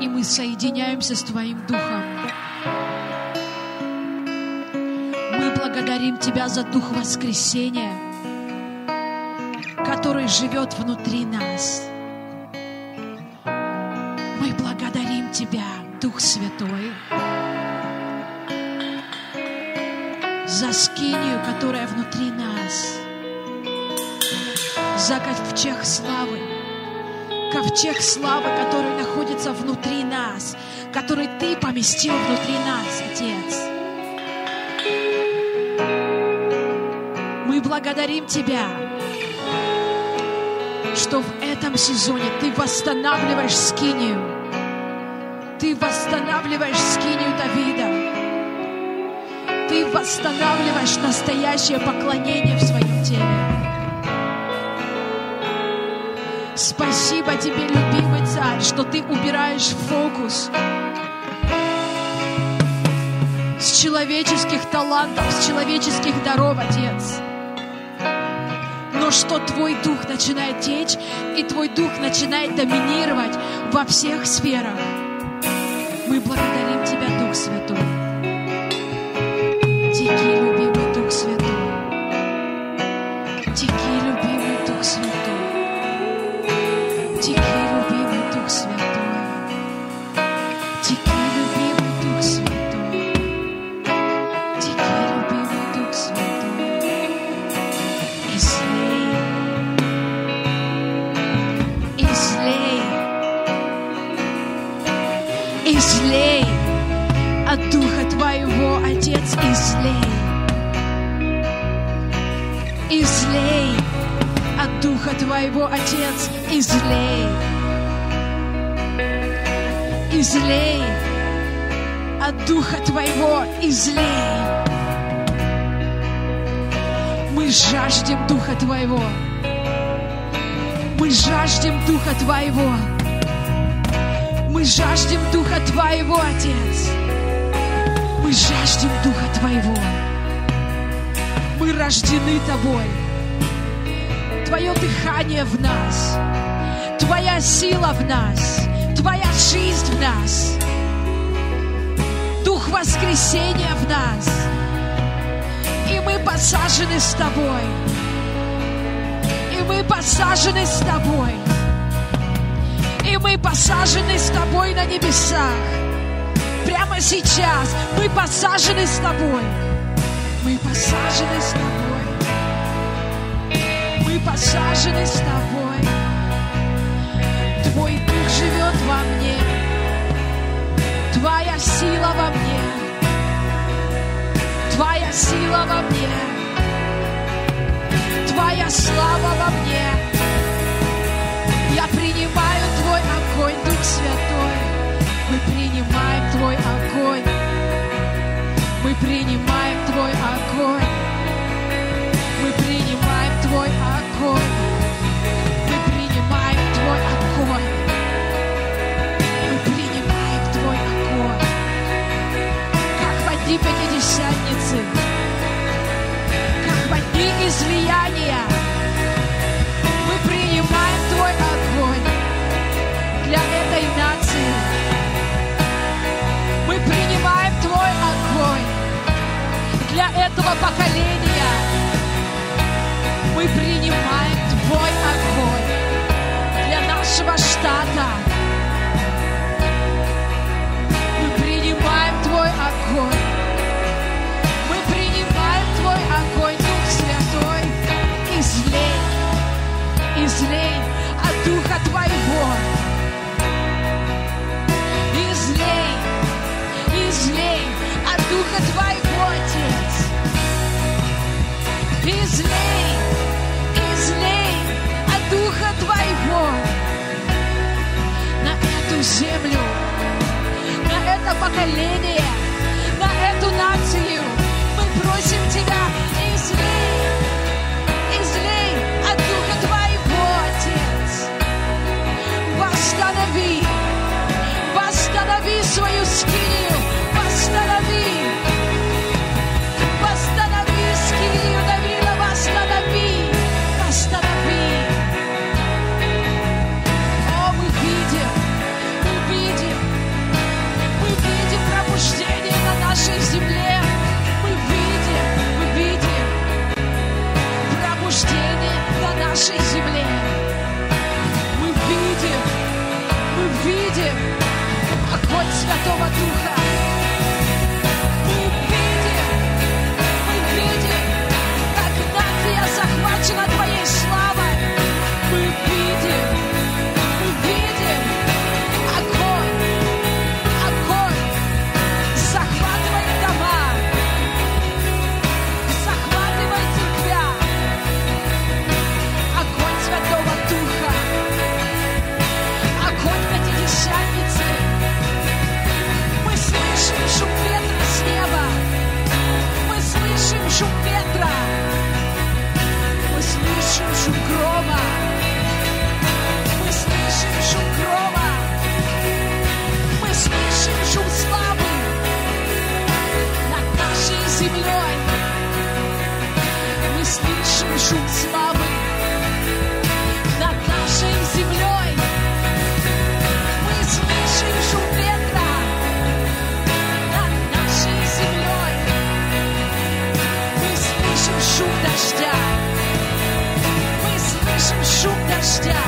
И мы соединяемся с Твоим Духом. Мы благодарим Тебя за Дух воскресения, который живет внутри нас. Мы благодарим Тебя, Дух Святой, за скинию, которая внутри нас, за ковчег славы, ковчег славы, который находится внутри нас, который Ты поместил внутри нас, Отец. Мы благодарим Тебя, что в этом сезоне Ты восстанавливаешь скинию. Ты восстанавливаешь скинию Давида. Ты восстанавливаешь настоящее поклонение в своем теле. Спасибо тебе, любимый царь, что ты убираешь фокус с человеческих талантов, с человеческих даров, Отец. Но что Твой Дух начинает течь, и Твой Дух начинает доминировать во всех сферах. Мы благодарим Тебя, Дух Святой. Твоего. Мы жаждем Духа Твоего. Мы жаждем Духа Твоего, Отец. Мы жаждем Духа Твоего. Мы рождены Тобой. Твое дыхание в нас. Твоя сила в нас. Твоя жизнь в нас. Дух воскресения в нас. И мы посажены с Тобой. Посажены с Тобой. И мы посажены с Тобой на небесах. Прямо сейчас мы посажены с Тобой. Мы посажены с Тобой. Мы посажены с Тобой. Твой Дух живет во мне. Твоя сила во мне. Твоя сила во мне. Твоя слава во мне. Я принимаю Твой огонь, Дух Святой. Мы принимаем Твой огонь. Мы принимаем Твой огонь. Мы принимаем Твой огонь. Мы принимаем Твой огонь. Мы принимаем Твой огонь. Как в одни пятидесятницы. Излей, излей от Духа Твоего на эту землю, на это поколение, на эту нацию. Мы просим Тебя, излей, излей от Духа Твоего, Отец. Восстанови, восстанови свою скинию, нашей земле. Мы видим, мы видим огонь Святого Духа. Шум славы над нашей землей. Мы слышим шум ветра над нашей землей. Мы слышим шум дождя. Мы слышим шум дождя.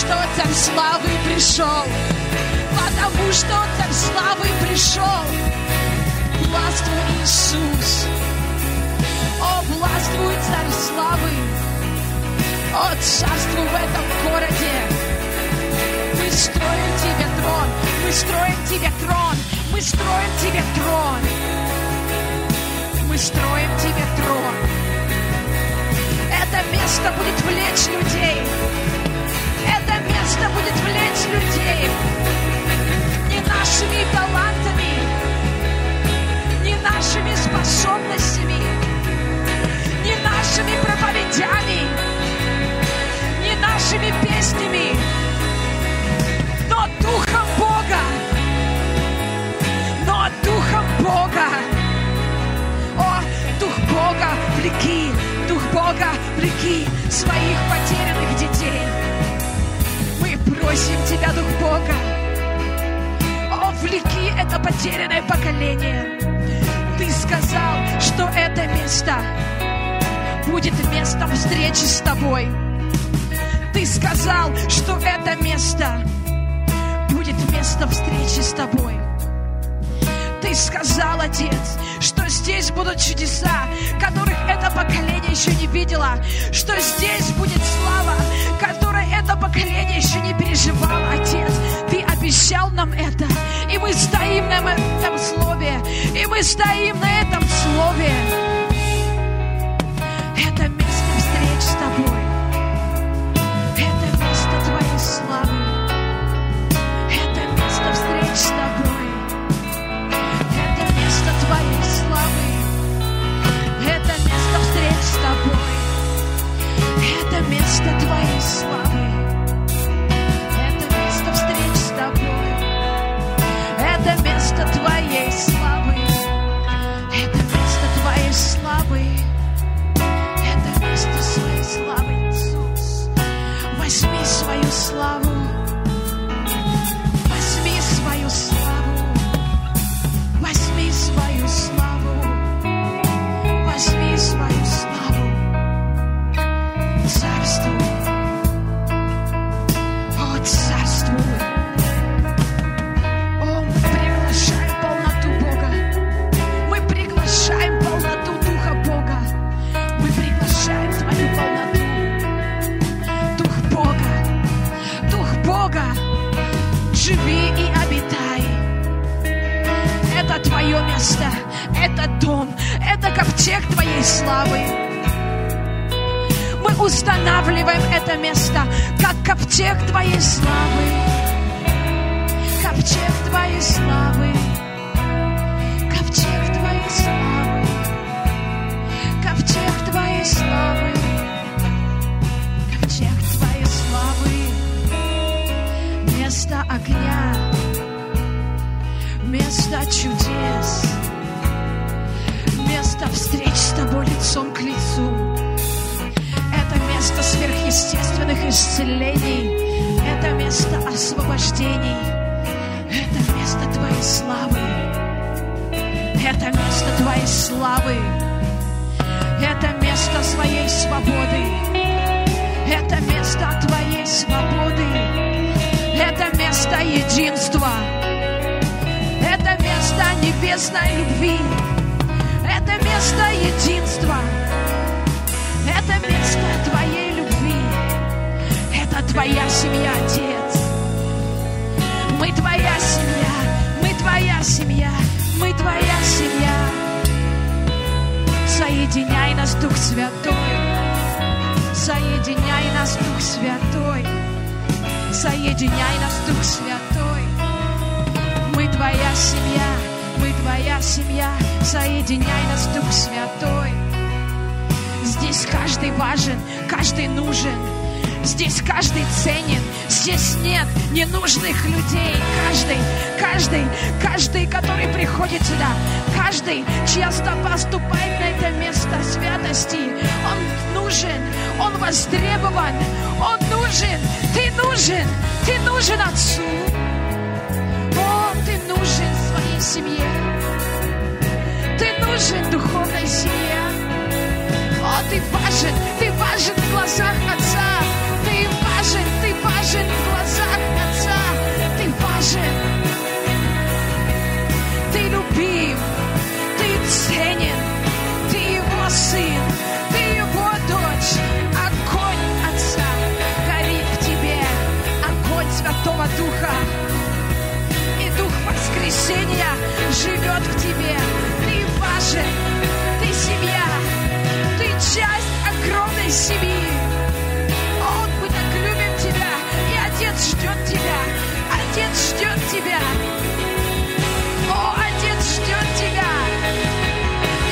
Царь Славы пришел, потому что Царь Славы пришел. Властвуй, Иисус, о, властвуй, Царь Славы, о, царствуй в этом городе. Мы строим тебе трон, мы строим тебе трон, мы строим тебе трон. Мы строим тебе трон. Это место будет влечь людей. Место будет влечь людей. Не нашими талантами, не нашими способностями, не нашими проповедями, не нашими песнями, но Духом Бога. Но Духом Бога. О, Дух Бога, влеки, Дух Бога, влеки своих потерянных просим Тебя, Дух Бога, о, влеки это потерянное поколение. Ты сказал, что это место будет местом встречи с Тобой. Ты сказал, что это место будет местом встречи с Тобой. Ты сказал, Отец, что здесь будут чудеса, которых это поколение еще не видело, что здесь будет слава, которой это поколение еще не переживало, Отец. Ты обещал нам это, и мы стоим на этом слове, и мы стоим на этом слове. Это место встреч с Тобой. Это место Твоей славы. Это место встреч с Тобой. Это место Твоей славы. Это место встреч с Тобой. Это место Твоей славы. Это место встреч с Тобой. Это место Твоей славы. Это место Твоей славы. Это место своей славы, Иисус. Возьми свою славу. Живи и обитай. Это Твое место. Это дом. Это ковчег Твоей славы. Мы устанавливаем это место как ковчег Твоей славы. Ковчег Твоей славы. Ковчег Место огня. Место чудес. Место встреч с Тобой лицом к лицу. Это место сверхъестественных исцелений. Это место освобождений. Это место Твоей славы. Это место Твоей славы. Это место своей свободы. Это место Твоей свободы. Место единства. Это место небесной любви. Это место единства. Это место Твоей любви. Это Твоя семья, Отец. Мы Твоя семья. Мы Твоя семья. Мы Твоя семья. Соединяй нас, Дух Святой. Соединяй нас, Дух Святой. Соединяй нас, Дух Святой. Мы Твоя семья. Мы Твоя семья. Соединяй нас, Дух Святой. Здесь каждый важен, каждый нужен. Здесь каждый ценен, здесь нет ненужных людей. Каждый, каждый, каждый, который приходит сюда, каждый, чья стопа ступает на это место святости, он нужен, он востребован, он нужен, ты нужен, ты нужен Отцу. О, ты нужен своей семье, ты нужен духовной семье. О, ты важен, ты важен в глазах Отца важен, ты важен в глазах Отца, ты важен. Ты любим, ты ценен, ты его сын, ты его дочь. Огонь Отца горит в тебе, огонь Святого Духа. И Дух воскресения живет в тебе. Ты важен, ты семья, ты часть огромной семьи. Ждет тебя, Отец ждет тебя. О, Отец ждет тебя.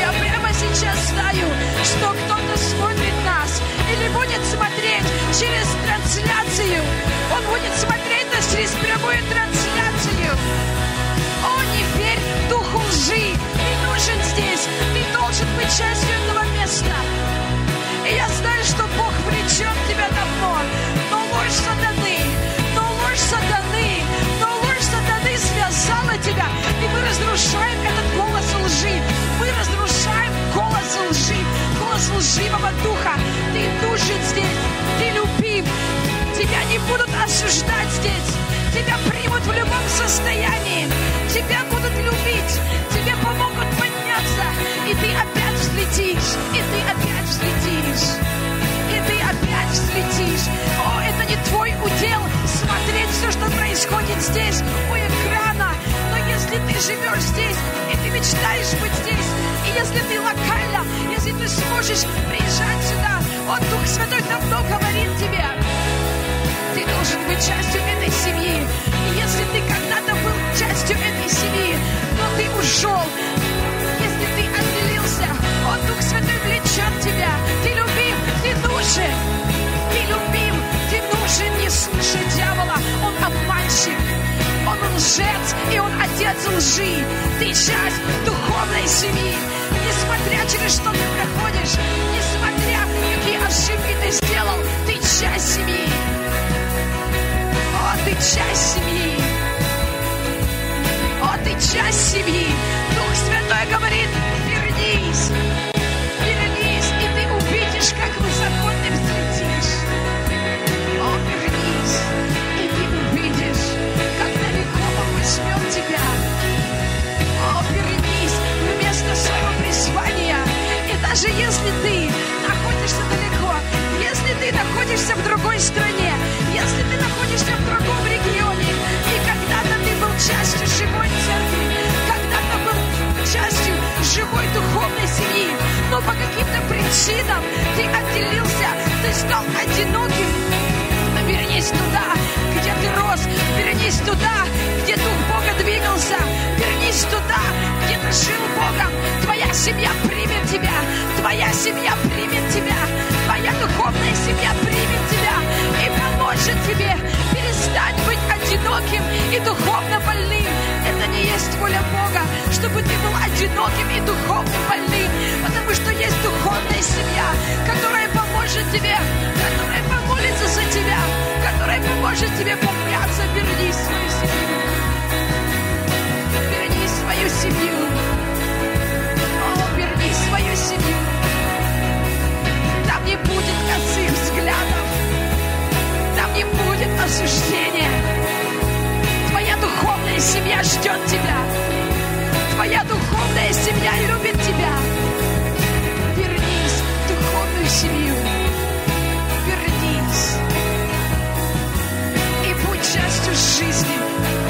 Я прямо сейчас знаю, что кто-то смотрит нас или будет смотреть через трансляцию. Он будет смотреть нас через прямую трансляцию. О, не верь духу лжи. Ты нужен здесь. Ты должен быть частью этого места. И я знаю, что Бог влечет тебя давно. Тебя. И мы разрушаем этот голос лжи. Мы разрушаем голос лжи, голос лживого духа. Ты нужен здесь, ты любим. Тебя не будут осуждать здесь. Тебя примут в любом состоянии. Тебя будут любить. Тебе помогут подняться. И ты опять взлетишь. И ты опять взлетишь. И ты опять взлетишь. О, это не твой удел смотреть все, что происходит здесь, у экрана. Если ты живешь здесь, и ты мечтаешь быть здесь, и если ты локально, если ты сможешь приезжать сюда, о, Дух Святой давно говорит тебе, ты должен быть частью этой семьи. И если ты когда-то был частью этой семьи, но ты ушел, если ты отделился, о, Дух Святой влечет тебя. Ты любим, ты нужен, ты любим, ты нужен. Не слушай дьявола, он обманщик. Он отец лжи. Ты часть духовной семьи. Несмотря через что ты проходишь, несмотря какие ошибки ты сделал, ты часть семьи. О, ты часть семьи. О, ты часть семьи. Дух Святой говорит, вернись. Вернись, и ты увидишь, как высоко даже если ты находишься далеко, если ты находишься в другой стране, если ты находишься в другом регионе, и когда-то ты был частью живой церкви, когда-то был частью живой духовной семьи, но по каким-то причинам ты отделился, ты стал одиноким, вернись туда, где ты рос, вернись туда, где Дух Бога двигался, вернись туда, где ты жил Богом. Твоя семья примет тебя, твоя семья примет тебя, твоя духовная семья примет тебя. И поможет тебе перестать быть одиноким и духовно больным. Есть воля Бога, чтобы ты был одиноким и духовно больным, потому что есть духовная семья, которая поможет тебе, которая помолится за тебя, которая поможет тебе подняться. Верни свою семью. Верни свою семью. О, верни свою семью. Там не будет косых взглядов. Там не будет осуждения. Твоя семья ждет тебя. Твоя духовная семья любит тебя. Вернись в духовную семью. Вернись. И будь частью жизни.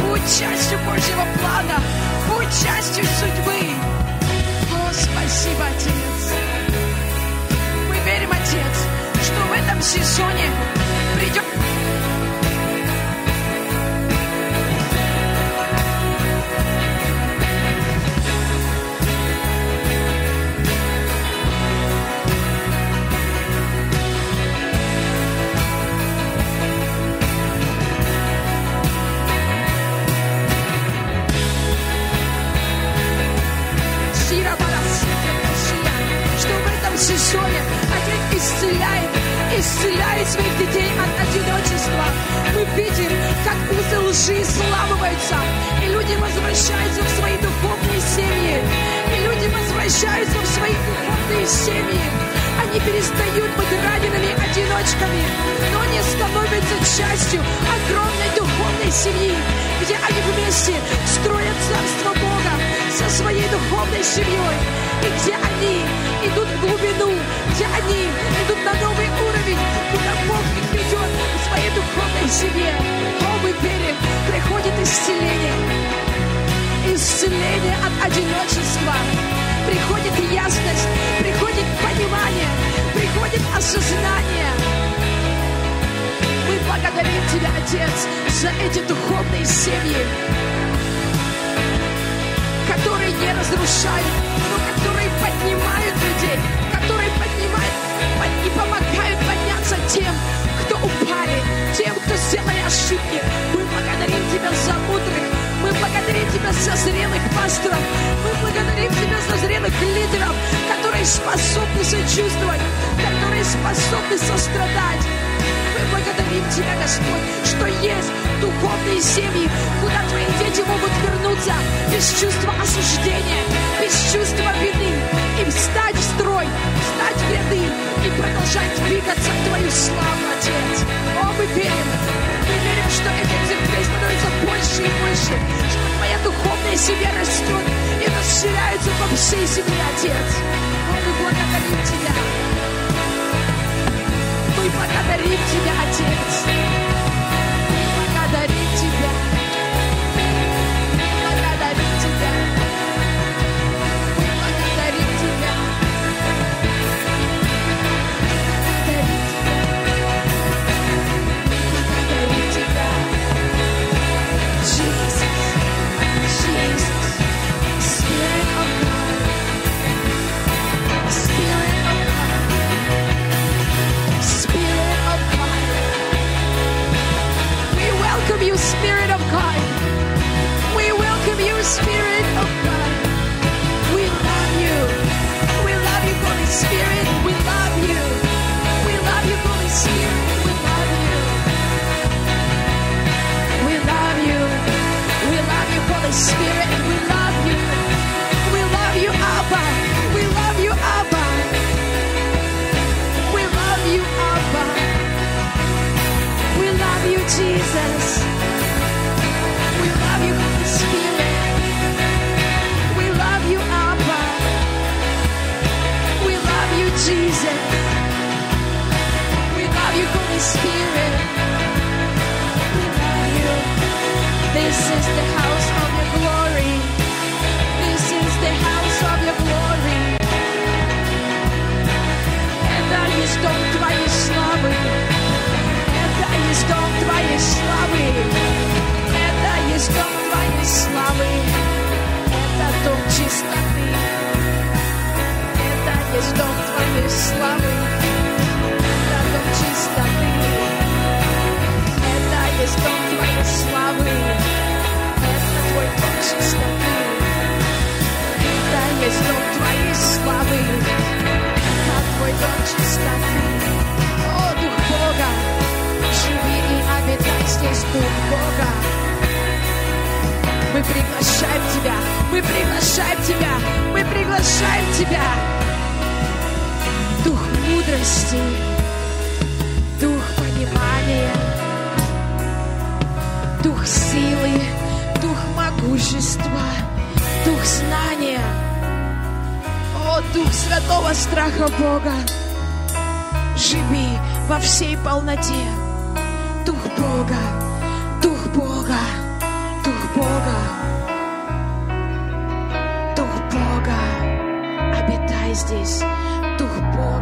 Будь частью Божьего плана. Будь частью судьбы. О, спасибо, Отец. Мы верим, Отец, что в этом сезоне придет исцеляет, исцеляет своих детей от одиночества. Мы видим, как узы лжи сламываются, и люди возвращаются в свои духовные семьи, и люди возвращаются в свои духовные семьи. Они перестают быть ранеными одиночками, но они становятся частью огромной духовной семьи, где они вместе строят Царство Бога со своей духовной семьей, и где они? Идут в глубину, где они? Идут на новый уровень, куда Бог их ведет? В своей духовной семье. Мы верим, приходит исцеление. исцеление от одиночества, приходит ясность, приходит понимание, приходит осознание. Мы благодарим Тебя, Отец, за эти духовные семьи, которые не разрушают, поднимают людей, которые поднимают и помогают подняться тем, кто упали, тем, кто сделали ошибки. Мы благодарим Тебя за мудрых, мы благодарим Тебя за зрелых пасторов, мы благодарим Тебя за зрелых лидеров, которые способны сочувствовать, которые способны сострадать. Мы благодарим Тебя, Господь, что есть духовные семьи, куда Твои дети могут вернуться без чувства осуждения, без чувства вины, и встать в строй, встать в ряды и продолжать двигаться в Твою славу, Отец. О, мы верим, мы верим, что этих церквей становится больше и больше, что Твоя духовная семья растет и расширяется по всей земле, Отец. О, мы благодарим Тебя. Мы благодарим Тебя, Отец. Spirit of God. We welcome you, Spirit of God. We love you. We love you, Holy Spirit. We love you. We love you, Holy Spirit. We love you. We love you. We love you, Holy Spirit. We love you. We love you, Abba. We love you, Abba. We love you, Abba. We love you, Jesus. Jesus. We love you, Holy Spirit. We love you. This is the house of your glory. This is the house of your glory. Это есть дом твоей славы. Это есть дом твоей славы. Это есть дом твоей славы. Это дом чистоты. Это есть дом твоей славы. Это дом чистоты. Это есть дом твоей славы. Это твой дом. Это есть дом твоей славы. Это твой дом. О, Дух Бога, живи и обитай здесь, Бога. Мы приглашаем Тебя, мы приглашаем Тебя, мы приглашаем Тебя. Дух мудрости, Дух понимания, Дух силы, Дух могущества, Дух знания. О, Дух святого страха Бога, живи во всей полноте. Дух Бога, Дух Бога, Дух Бога, Дух Бога, обитай здесь, Дух Бога.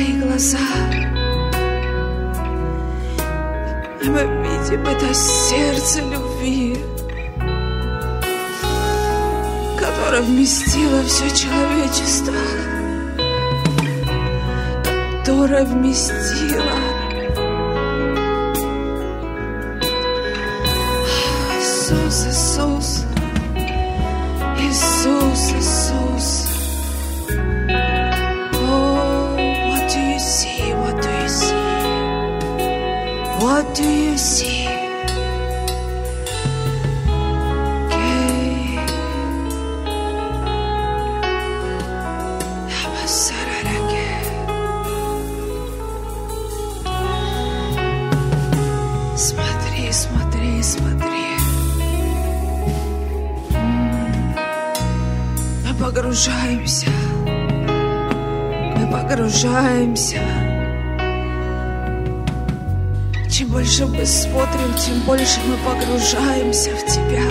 твои глаза. Мы видим это сердце любви Которое вместило все человечество. Которое вместило Иисус, Иисус, Иисус. do you see? Смотри, смотри, смотри. Мы погружаемся, мы погружаемся. больше мы смотрим, тем больше мы погружаемся в Тебя.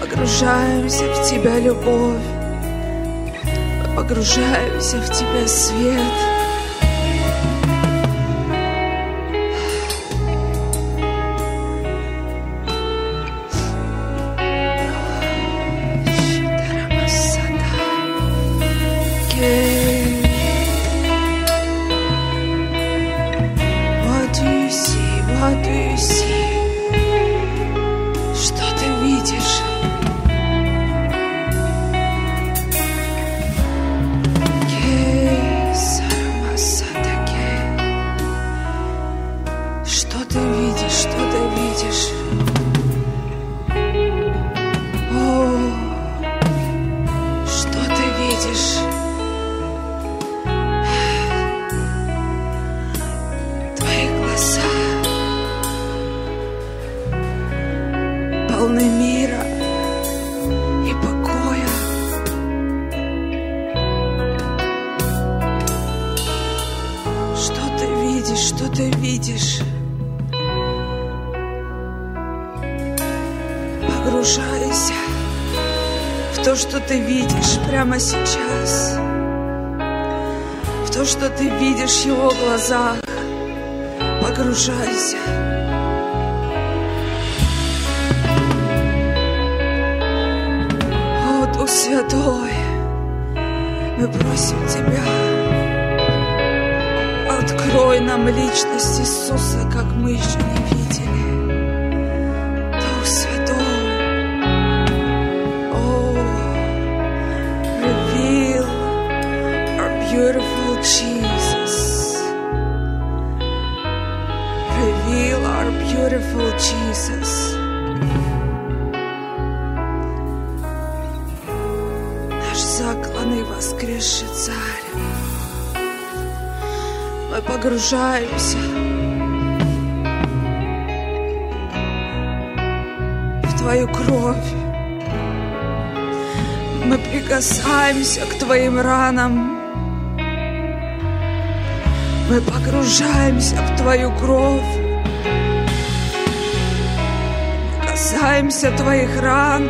Погружаемся в Тебя любовь. Погружаемся в Тебя свет. ранам. Мы погружаемся в Твою кровь, касаемся Твоих ран.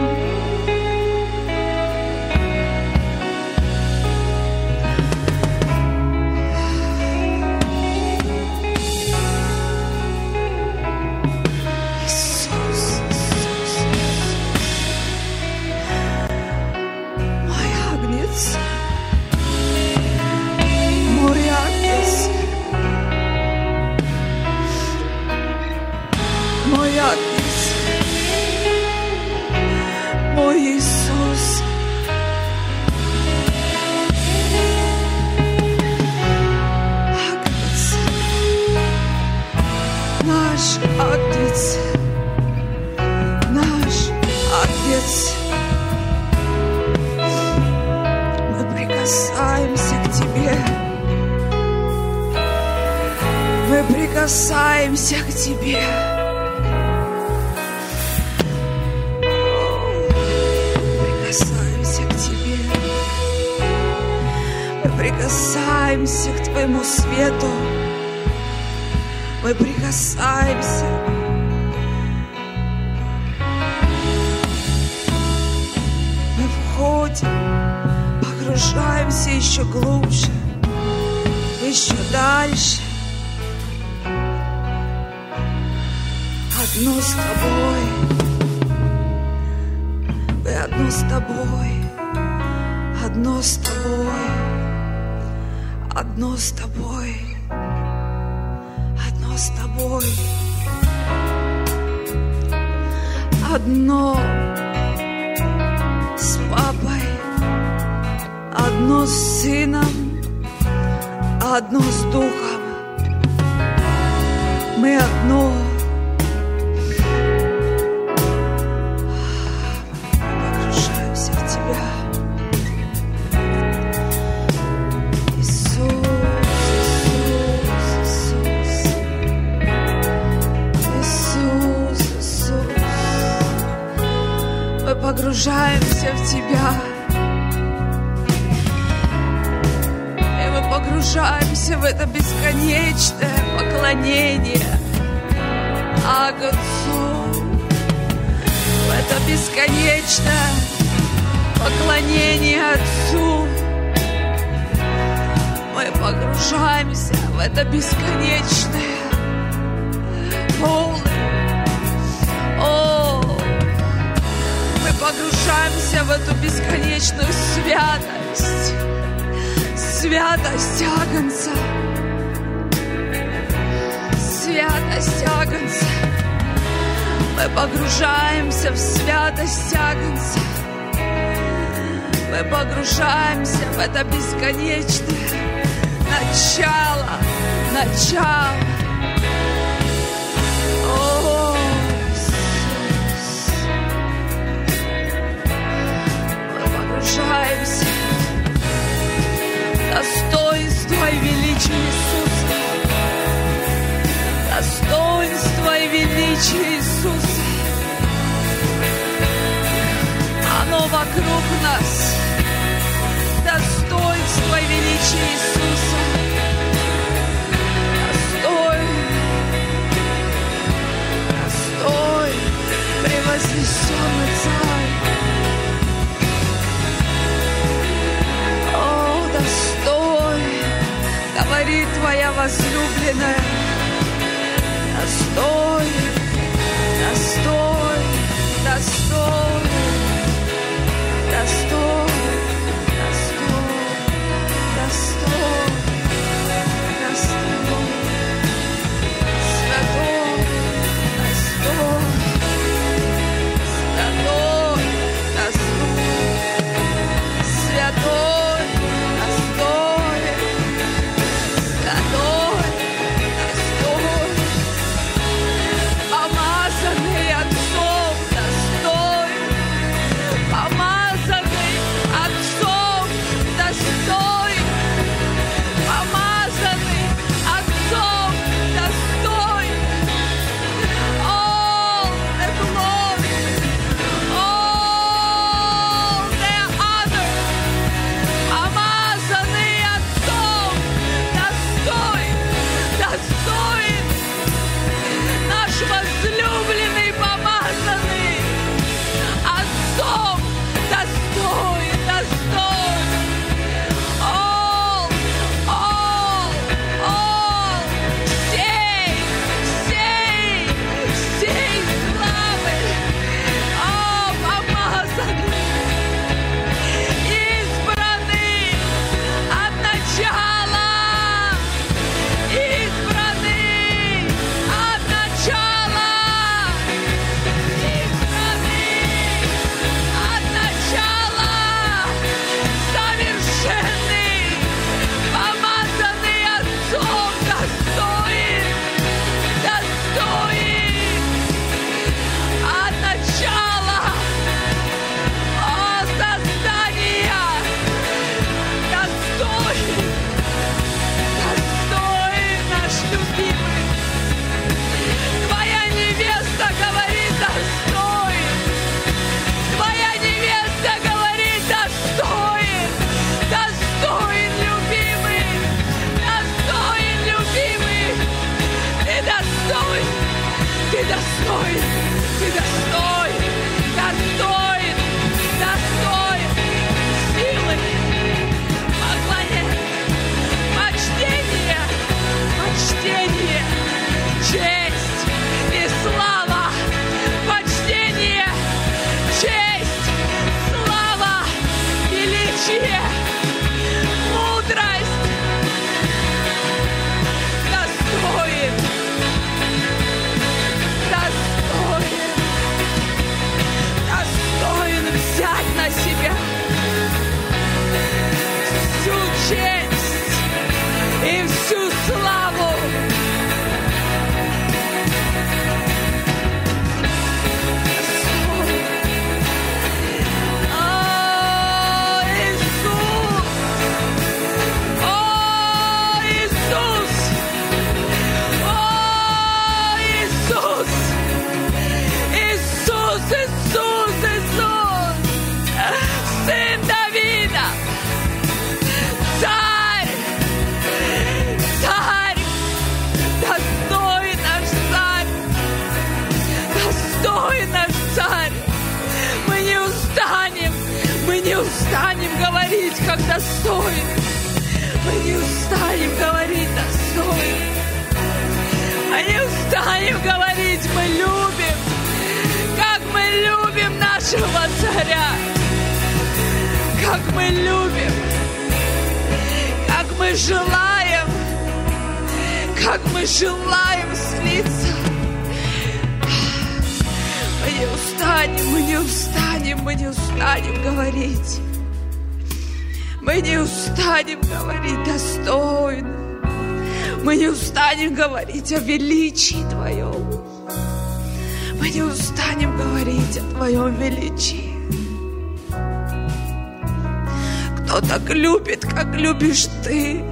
величие Иисуса, оно вокруг нас. Достоинство и величие Иисуса. достой, достой, превознесенный царь. О, достой, говорит твоя возлюбленная. достой. دستور. دستور. Любишь Ты?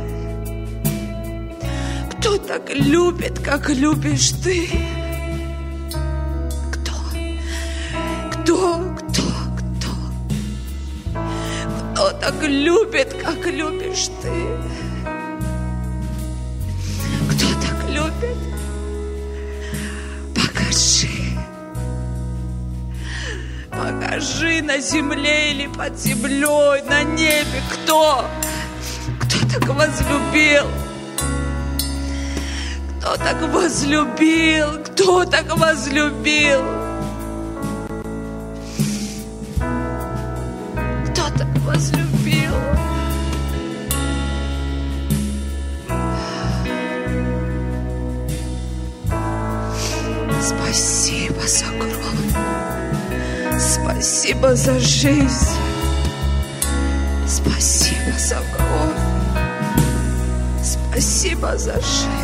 Кто так любит, как любишь Ты? Кто? Кто? Кто? Кто? Кто так любит, как любишь Ты? Кто так любит? Покажи. Покажи на земле или под землей, на небе, кто? Кто так возлюбил? Кто так возлюбил? Кто так возлюбил? Кто так возлюбил? Спасибо за кровь. Спасибо за жизнь. Спасибо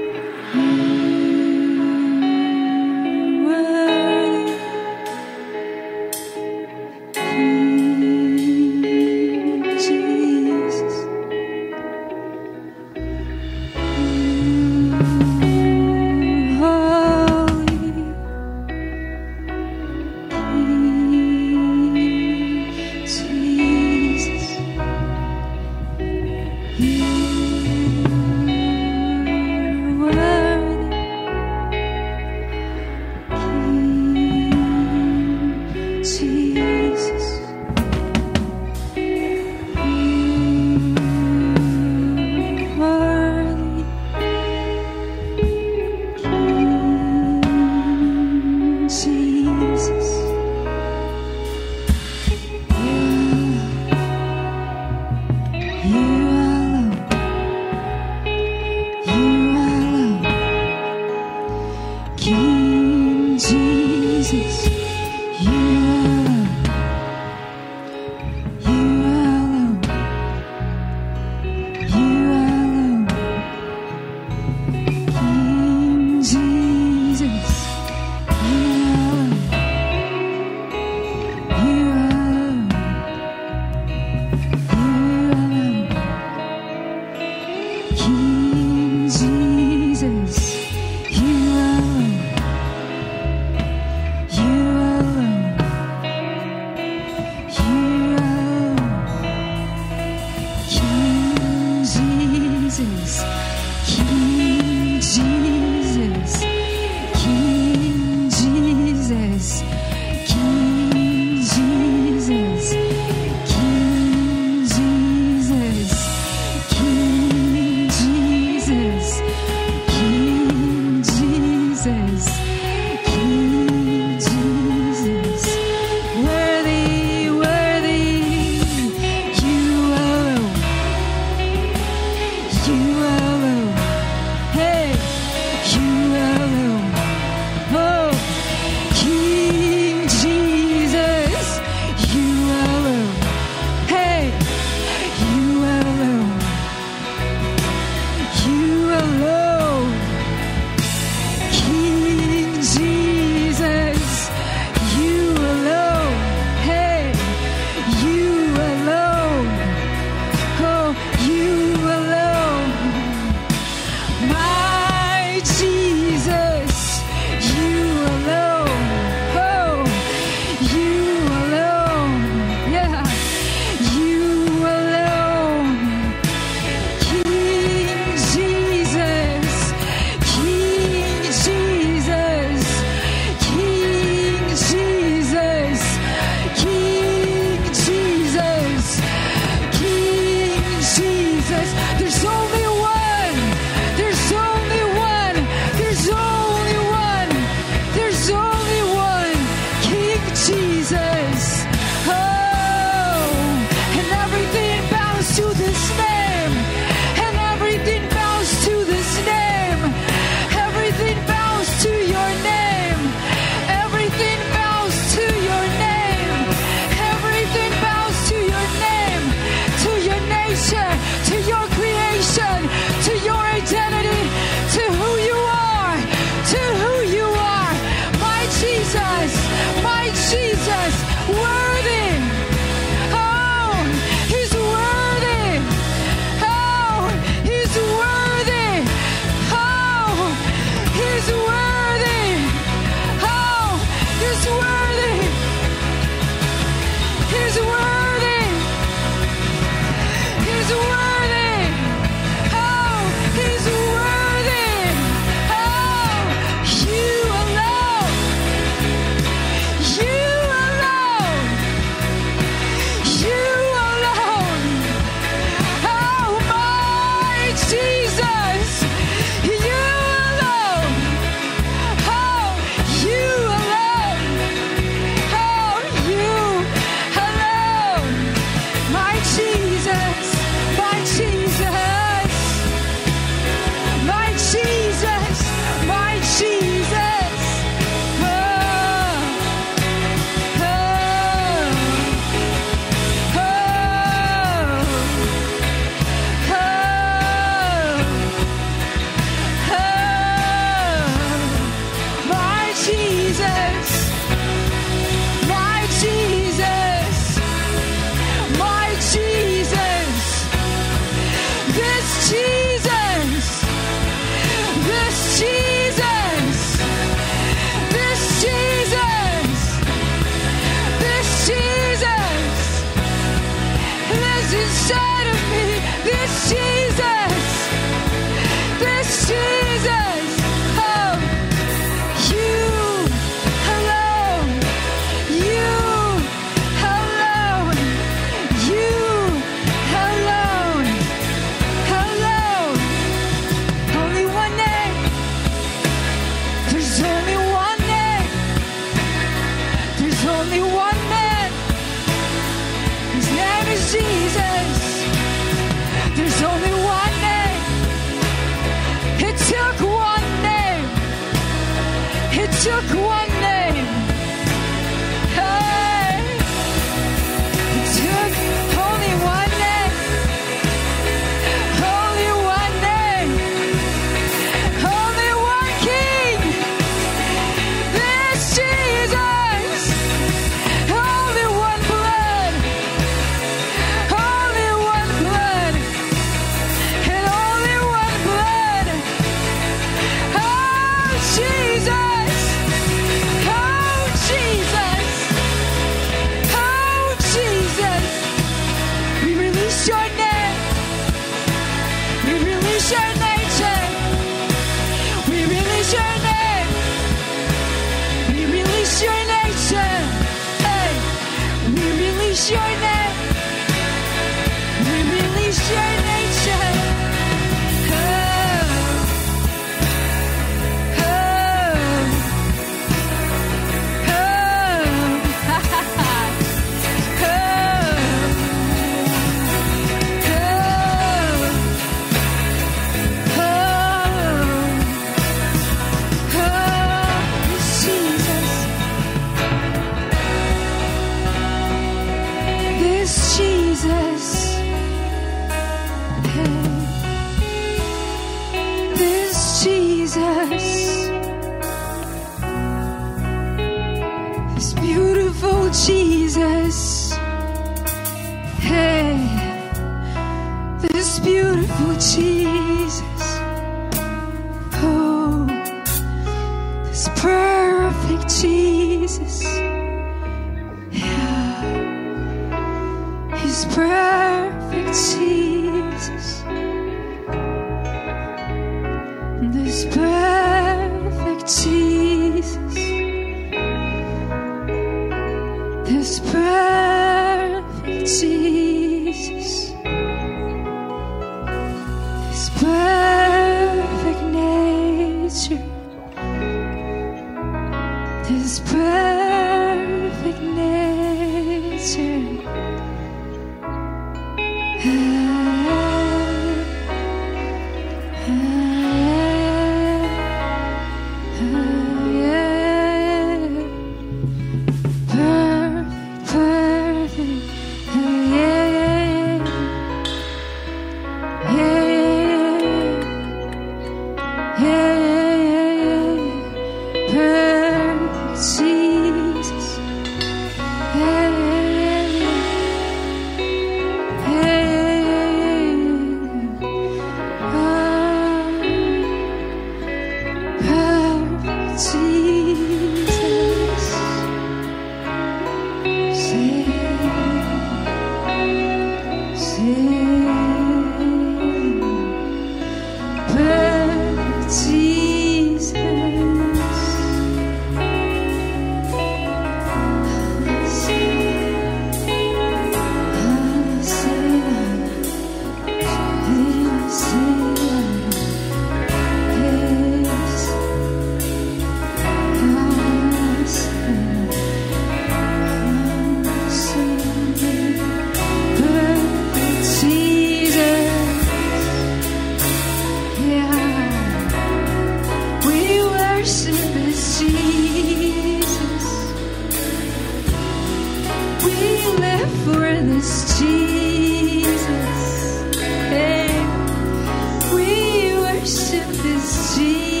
this sea.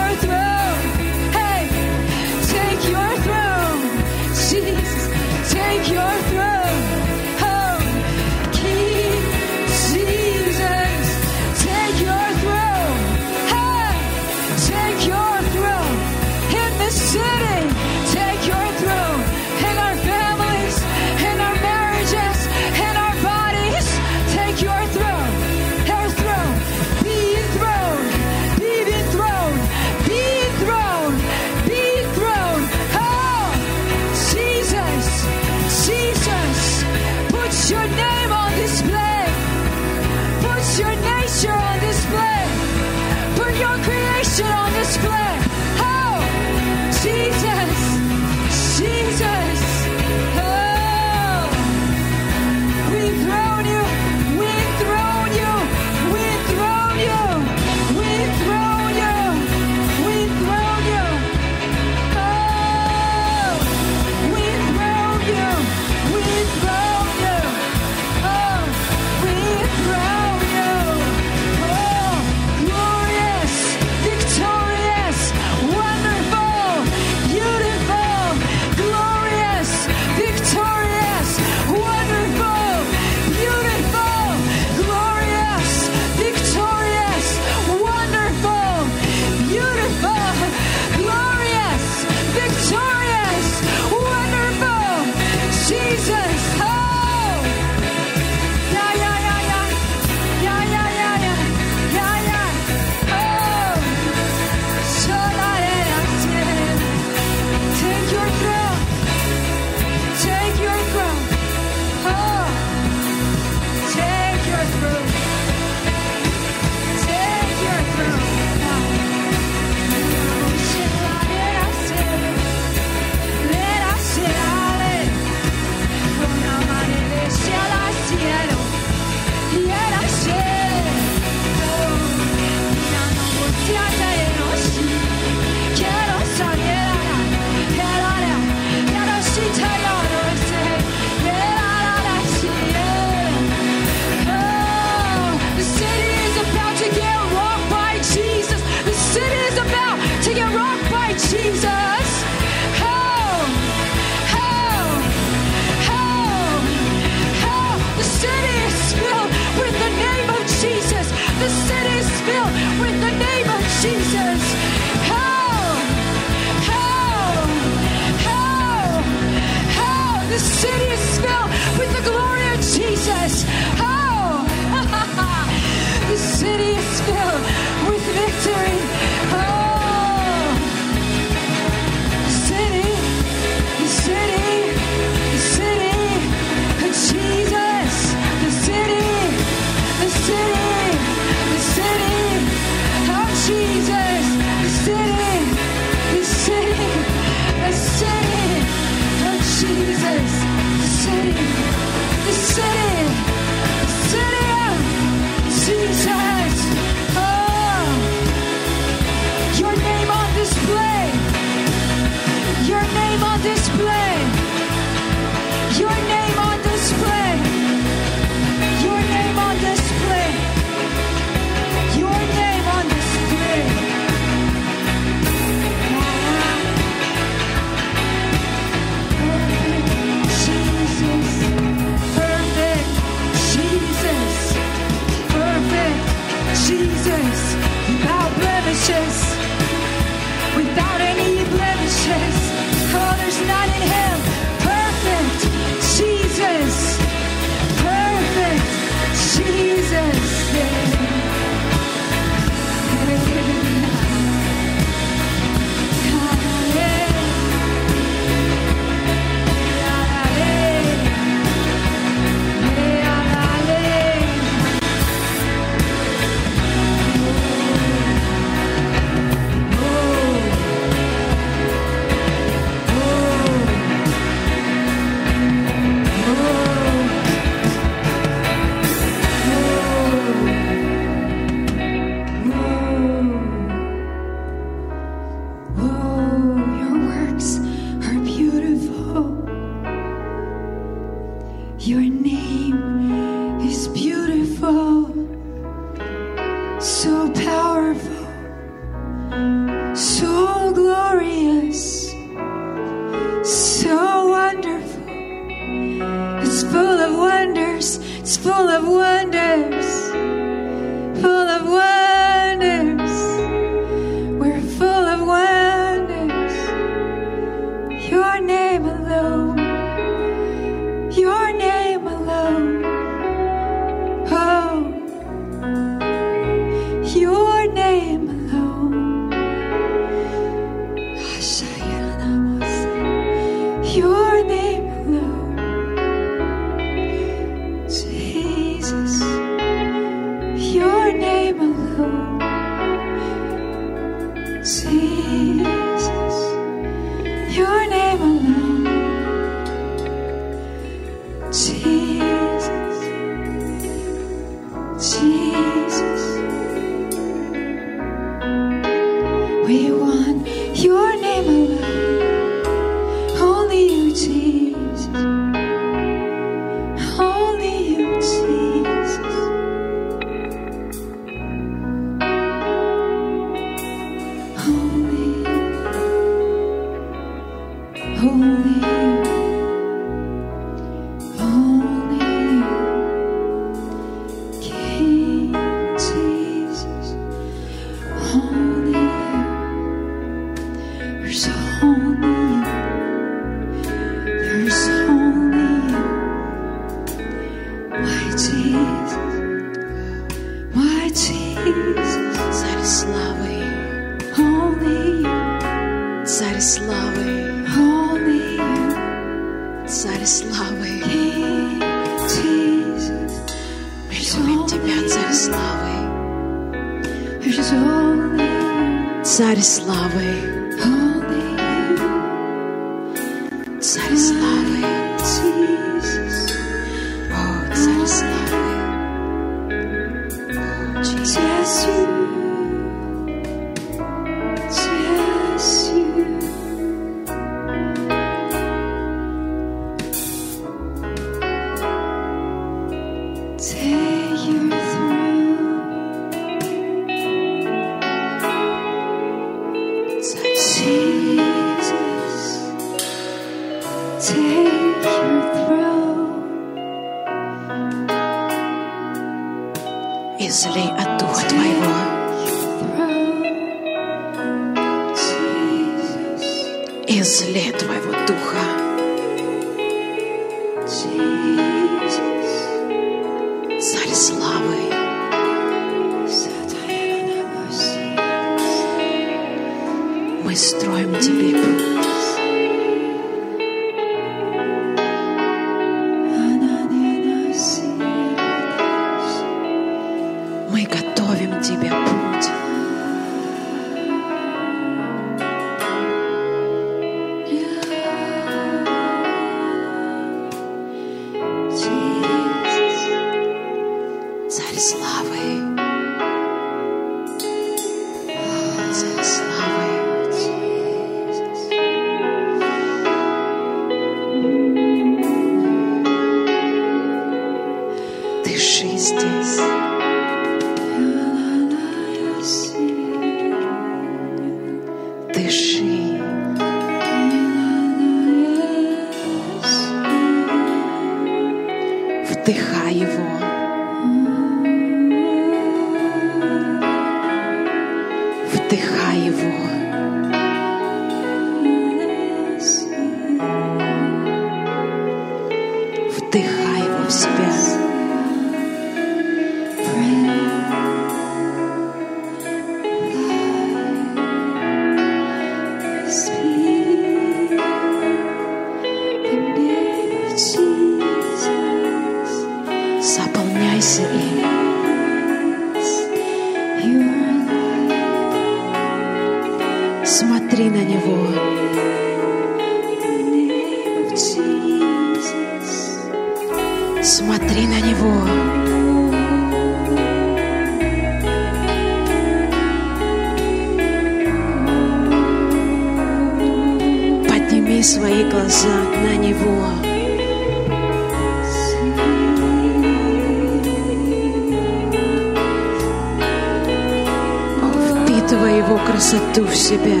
Впитывай Его красоту в себя.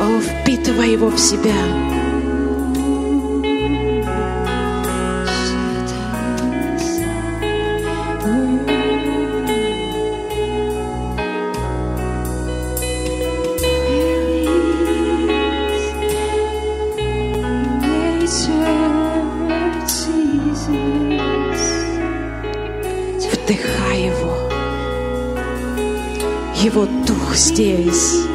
О, впитывай Его в себя. Здесь.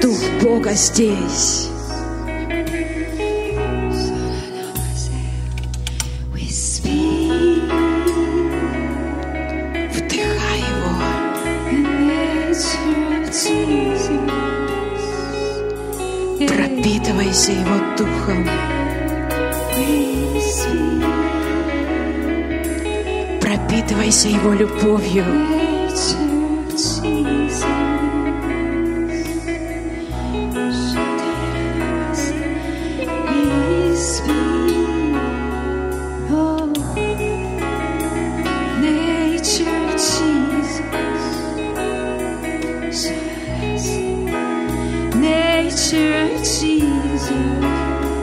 Дух Бога здесь. Его любовью.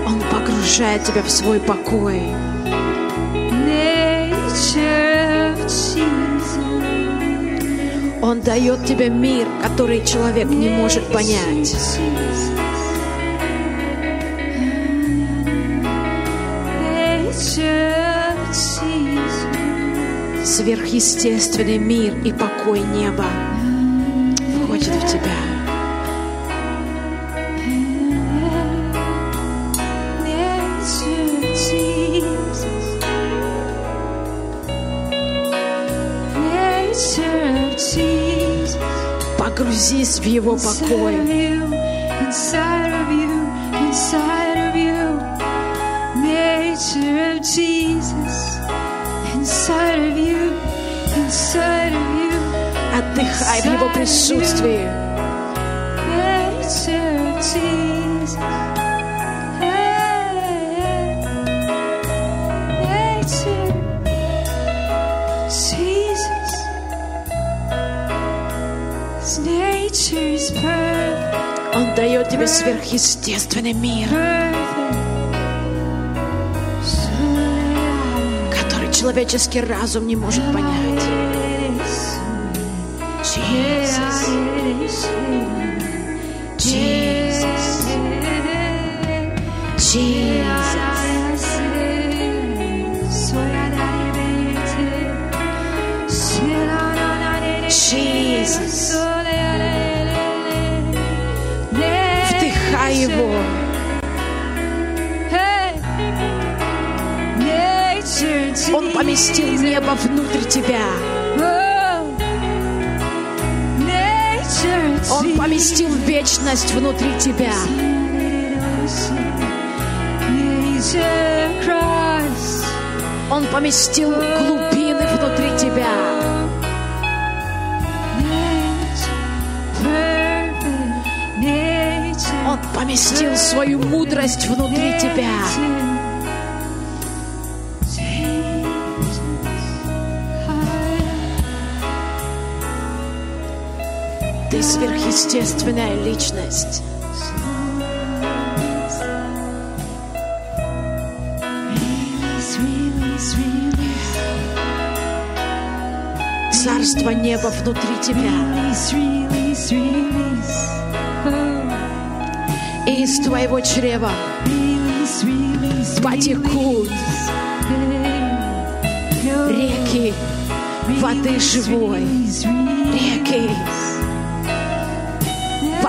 Он погружает тебя в свой покой. Дает тебе мир, который человек не может понять. Сверхъестественный мир и покой неба you, inside of you, Отдыхай в его присутствии. Тебе сверхъестественный мир, который человеческий разум не может понять. Поместил небо внутрь тебя. Он поместил вечность внутри тебя. Он поместил глубины внутри тебя. Он поместил свою мудрость внутри тебя. Ты сверхъестественная личность. Царство неба внутри тебя. И из твоего чрева потекут реки воды живой. Реки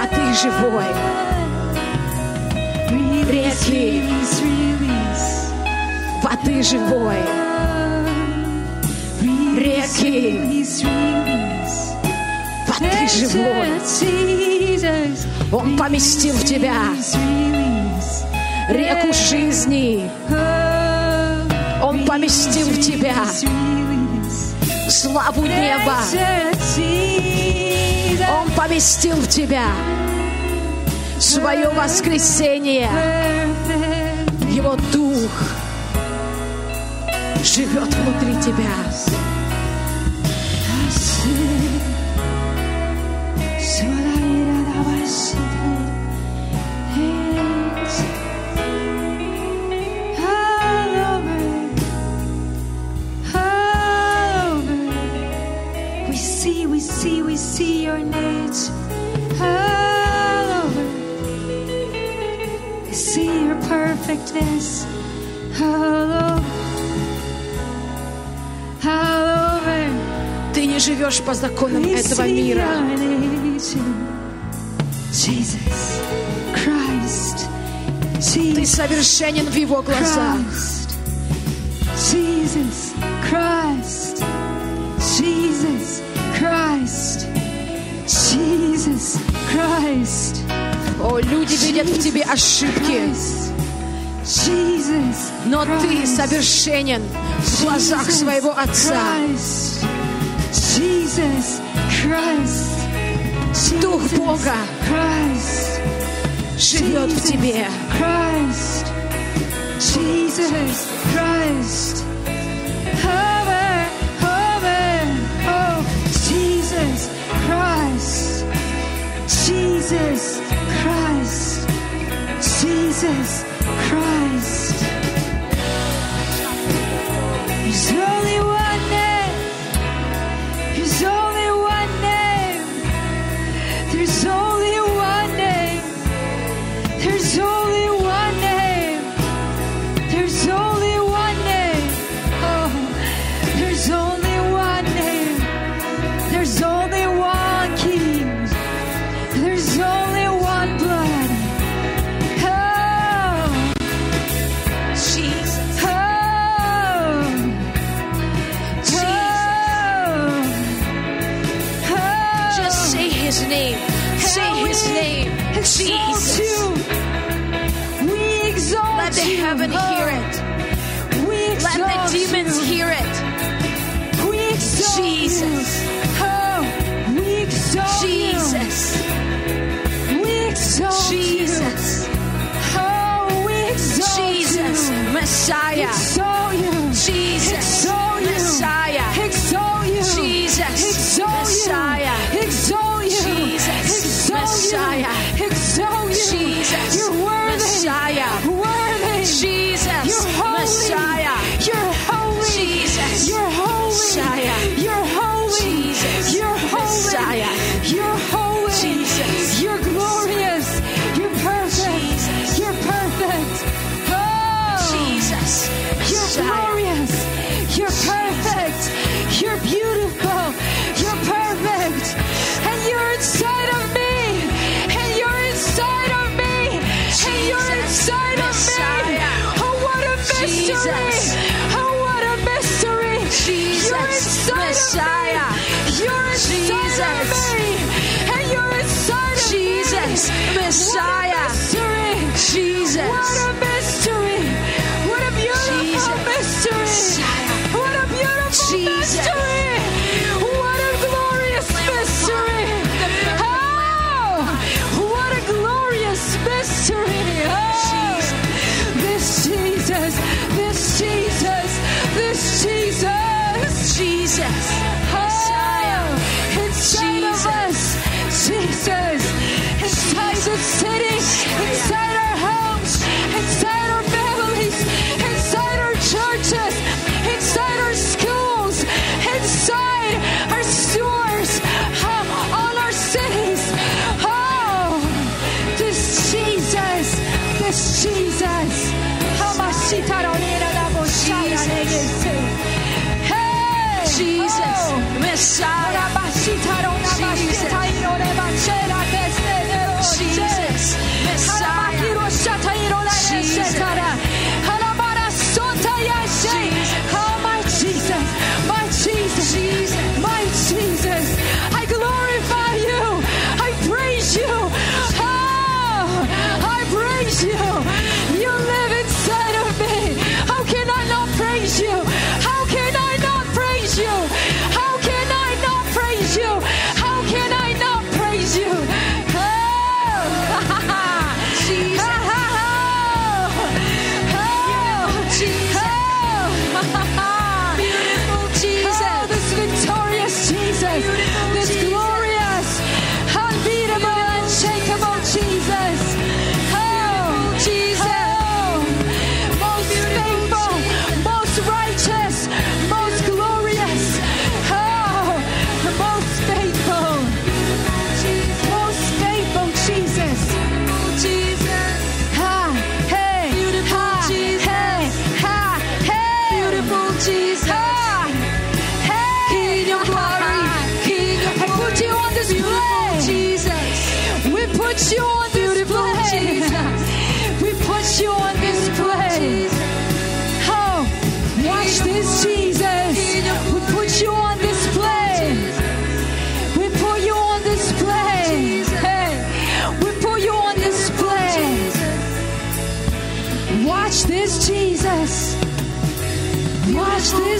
воды живой. Реки воды живой. Реки воды живой. Он поместил в тебя реку жизни. Он поместил в тебя славу неба. Он поместил в тебя свое воскресение. Его дух живет внутри тебя. see your needs all over. I see your perfectness all over. All over. Ты не живешь по законам I этого мира. Jesus Christ. Jesus, Ты совершенен в Его глазах. Christ, Jesus Christ. О, люди видят в тебе ошибки. Но ты совершенен в глазах своего Отца. Дух Бога живет в тебе. Jesus Christ. Jesus Christ, Jesus. Jesus' name. exalt You. We exalt Let the heaven you. hear it. We exalt Let the demons you. hear it. We exalt Jesus. You. Oh, we exalt Jesus. You. We exalt Jesus. You. Oh, we exalt Jesus, you. Messiah. Exalt you. Jesus, exalt you. Messiah. Exalt you. Jesus, exalt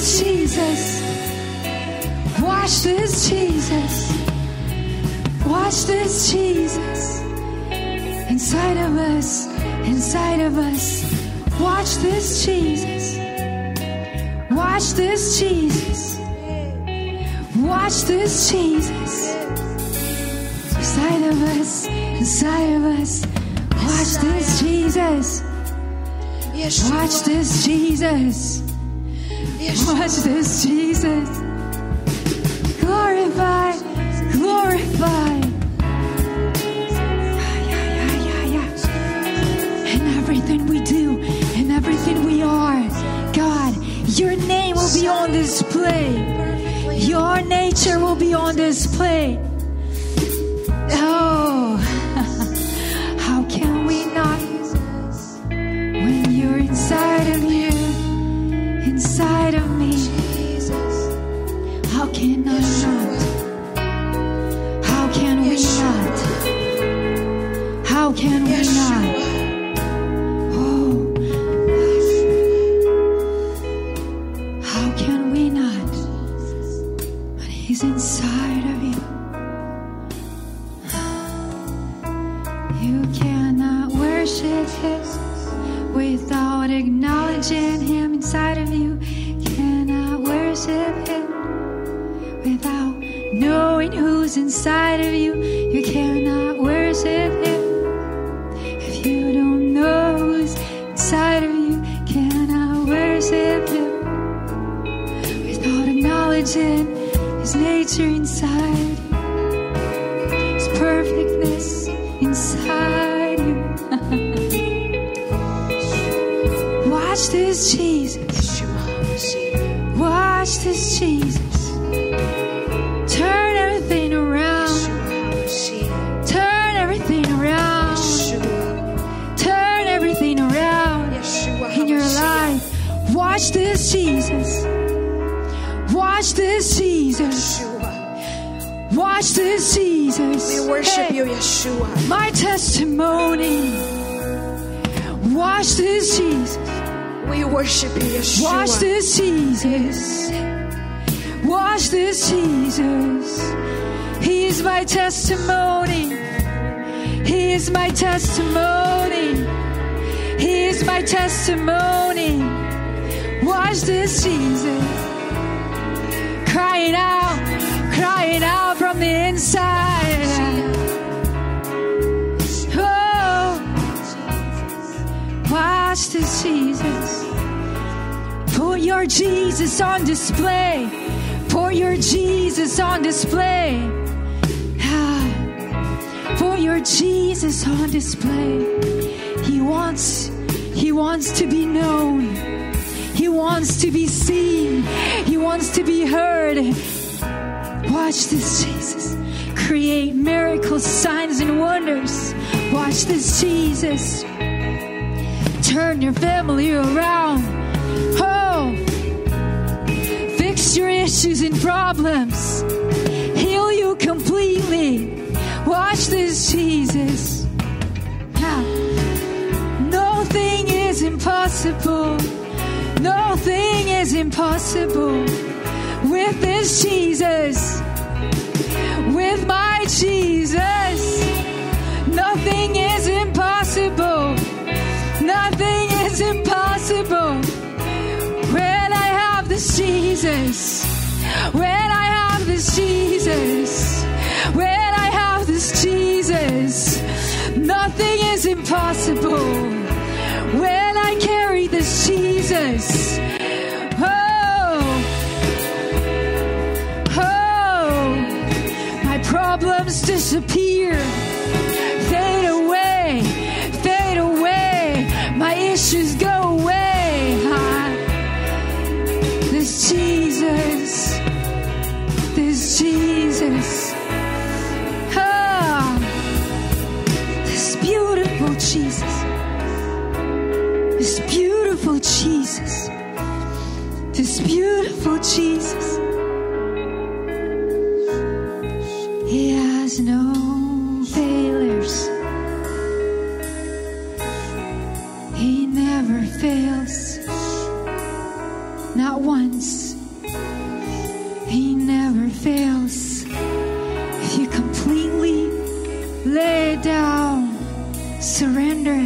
this Jesus. Watch this Jesus. Watch this Jesus. Inside of us, inside of us. Watch this Jesus. Watch this Jesus. Watch this Jesus. Inside of us, inside of us. Watch this Jesus. Watch this Jesus. Watch this Jesus. Glorify, glorify. Yeah, yeah, yeah. In everything we do, in everything we are, God, your name will be on display. Your nature will be on display. Oh, no, no. On display. Put your Jesus on display. Ah, Put your Jesus on display. He wants, he wants to be known. He wants to be seen. He wants to be heard. Watch this, Jesus. Create miracles, signs, and wonders. Watch this, Jesus. Turn your family around. Your issues and problems. Heal you completely. Watch this, Jesus. Yeah. Nothing is impossible. Nothing is impossible with this Jesus. With my Jesus. Nothing is impossible. Nothing is impossible Jesus. When I have this Jesus. When I have this Jesus. Nothing is impossible when I carry this Jesus. Oh, oh, my problems disappear, beautiful, Jesus. He has no failures. He never fails. Not once. He never fails. If you completely lay down, surrender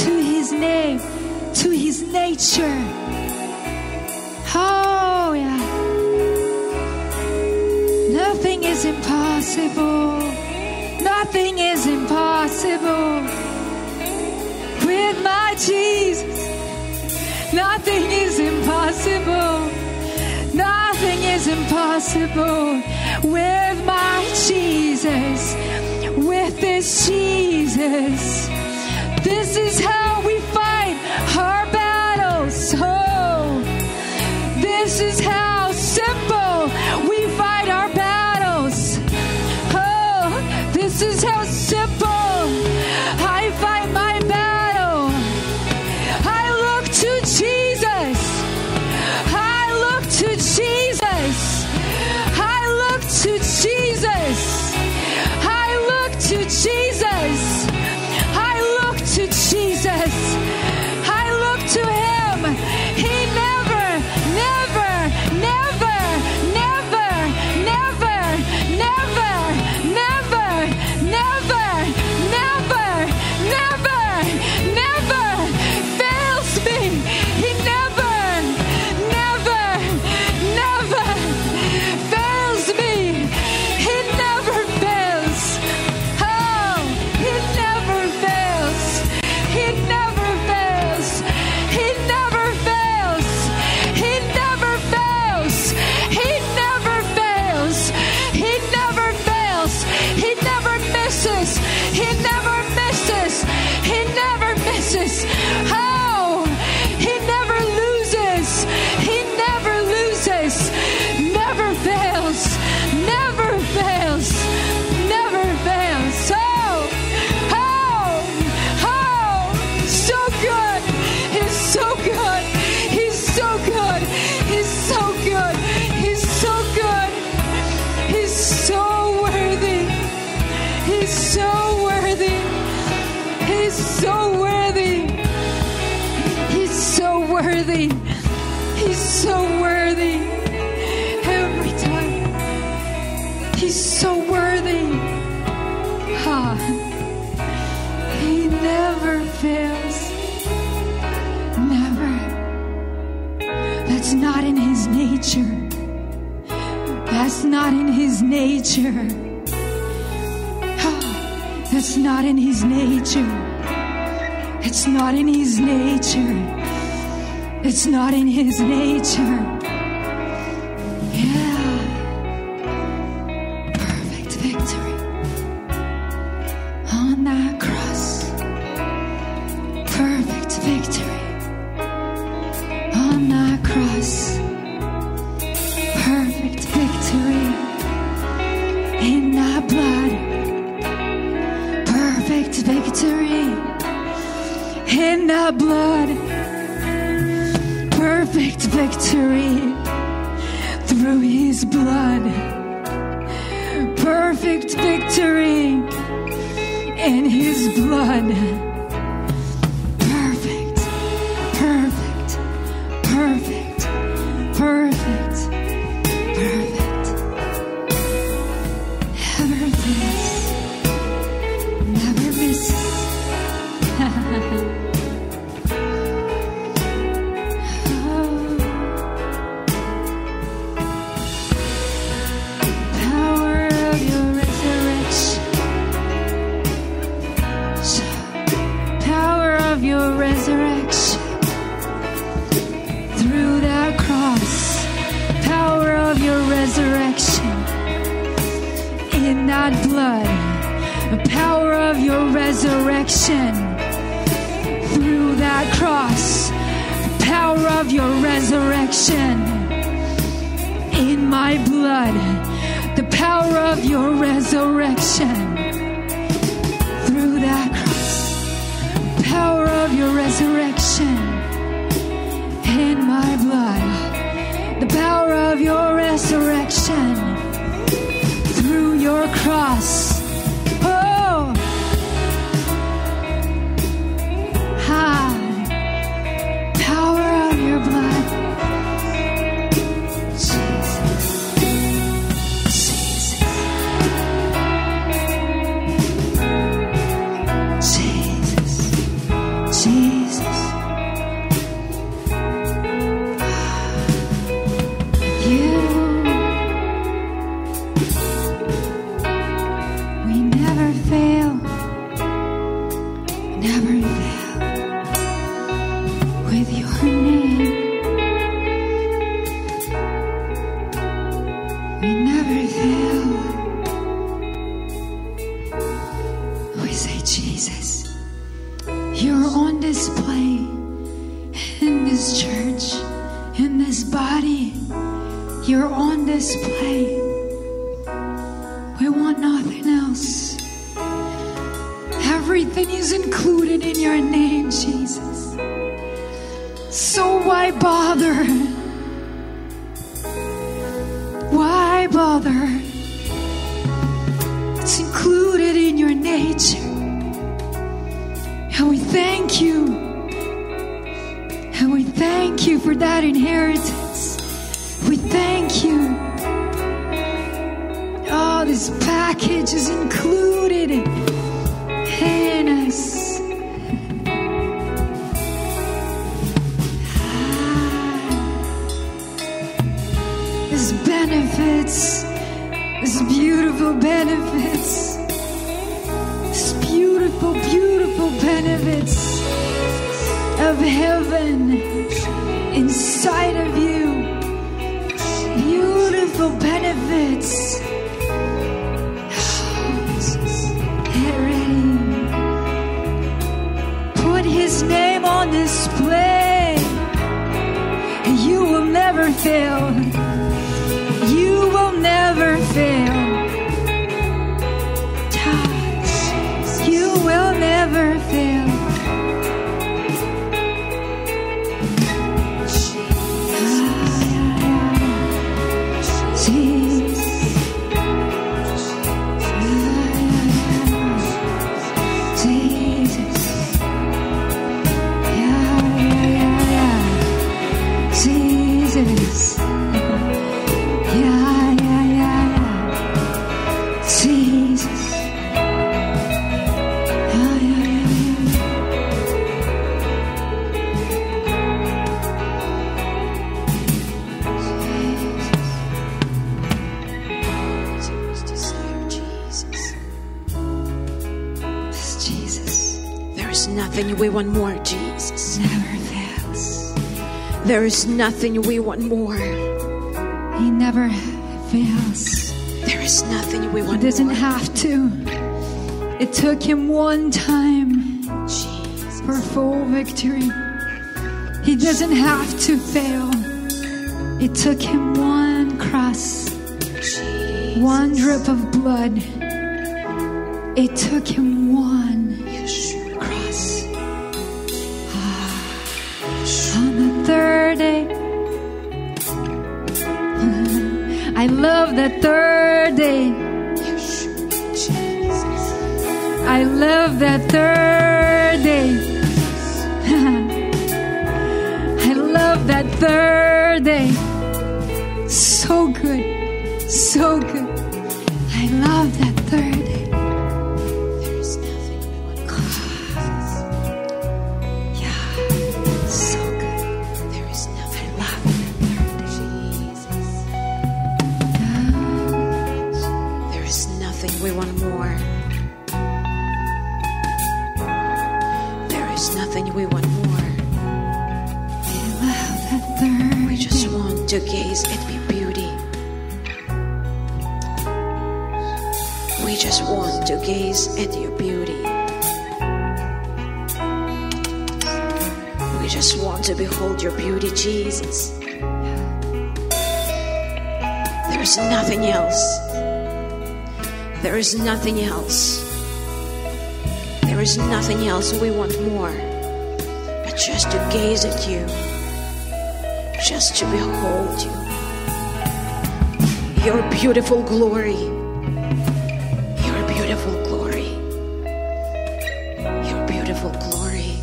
to His name, to His nature. impossible. Nothing is impossible. With my Jesus, nothing is impossible. Nothing is impossible. With my Jesus, with this Jesus. This is how we fight our battles. Oh, this is how simple. It's not in his nature. It's not in his nature. There is nothing we want more. He never fails. There is nothing we want. He doesn't more. have to. It took him one time Jesus. for full victory. He doesn't have to fail. It took him one cross, Jesus. one drip of blood. It took him one the third day. I love that third day. I love that third day. So good. So good. I love that third day. To gaze at your beauty. We just want to gaze at your beauty. We just want to behold your beauty, Jesus. There is nothing else. There is nothing else. There is nothing else we want more but just to gaze at you just to behold you. Your beautiful glory. Your beautiful glory. Your beautiful glory.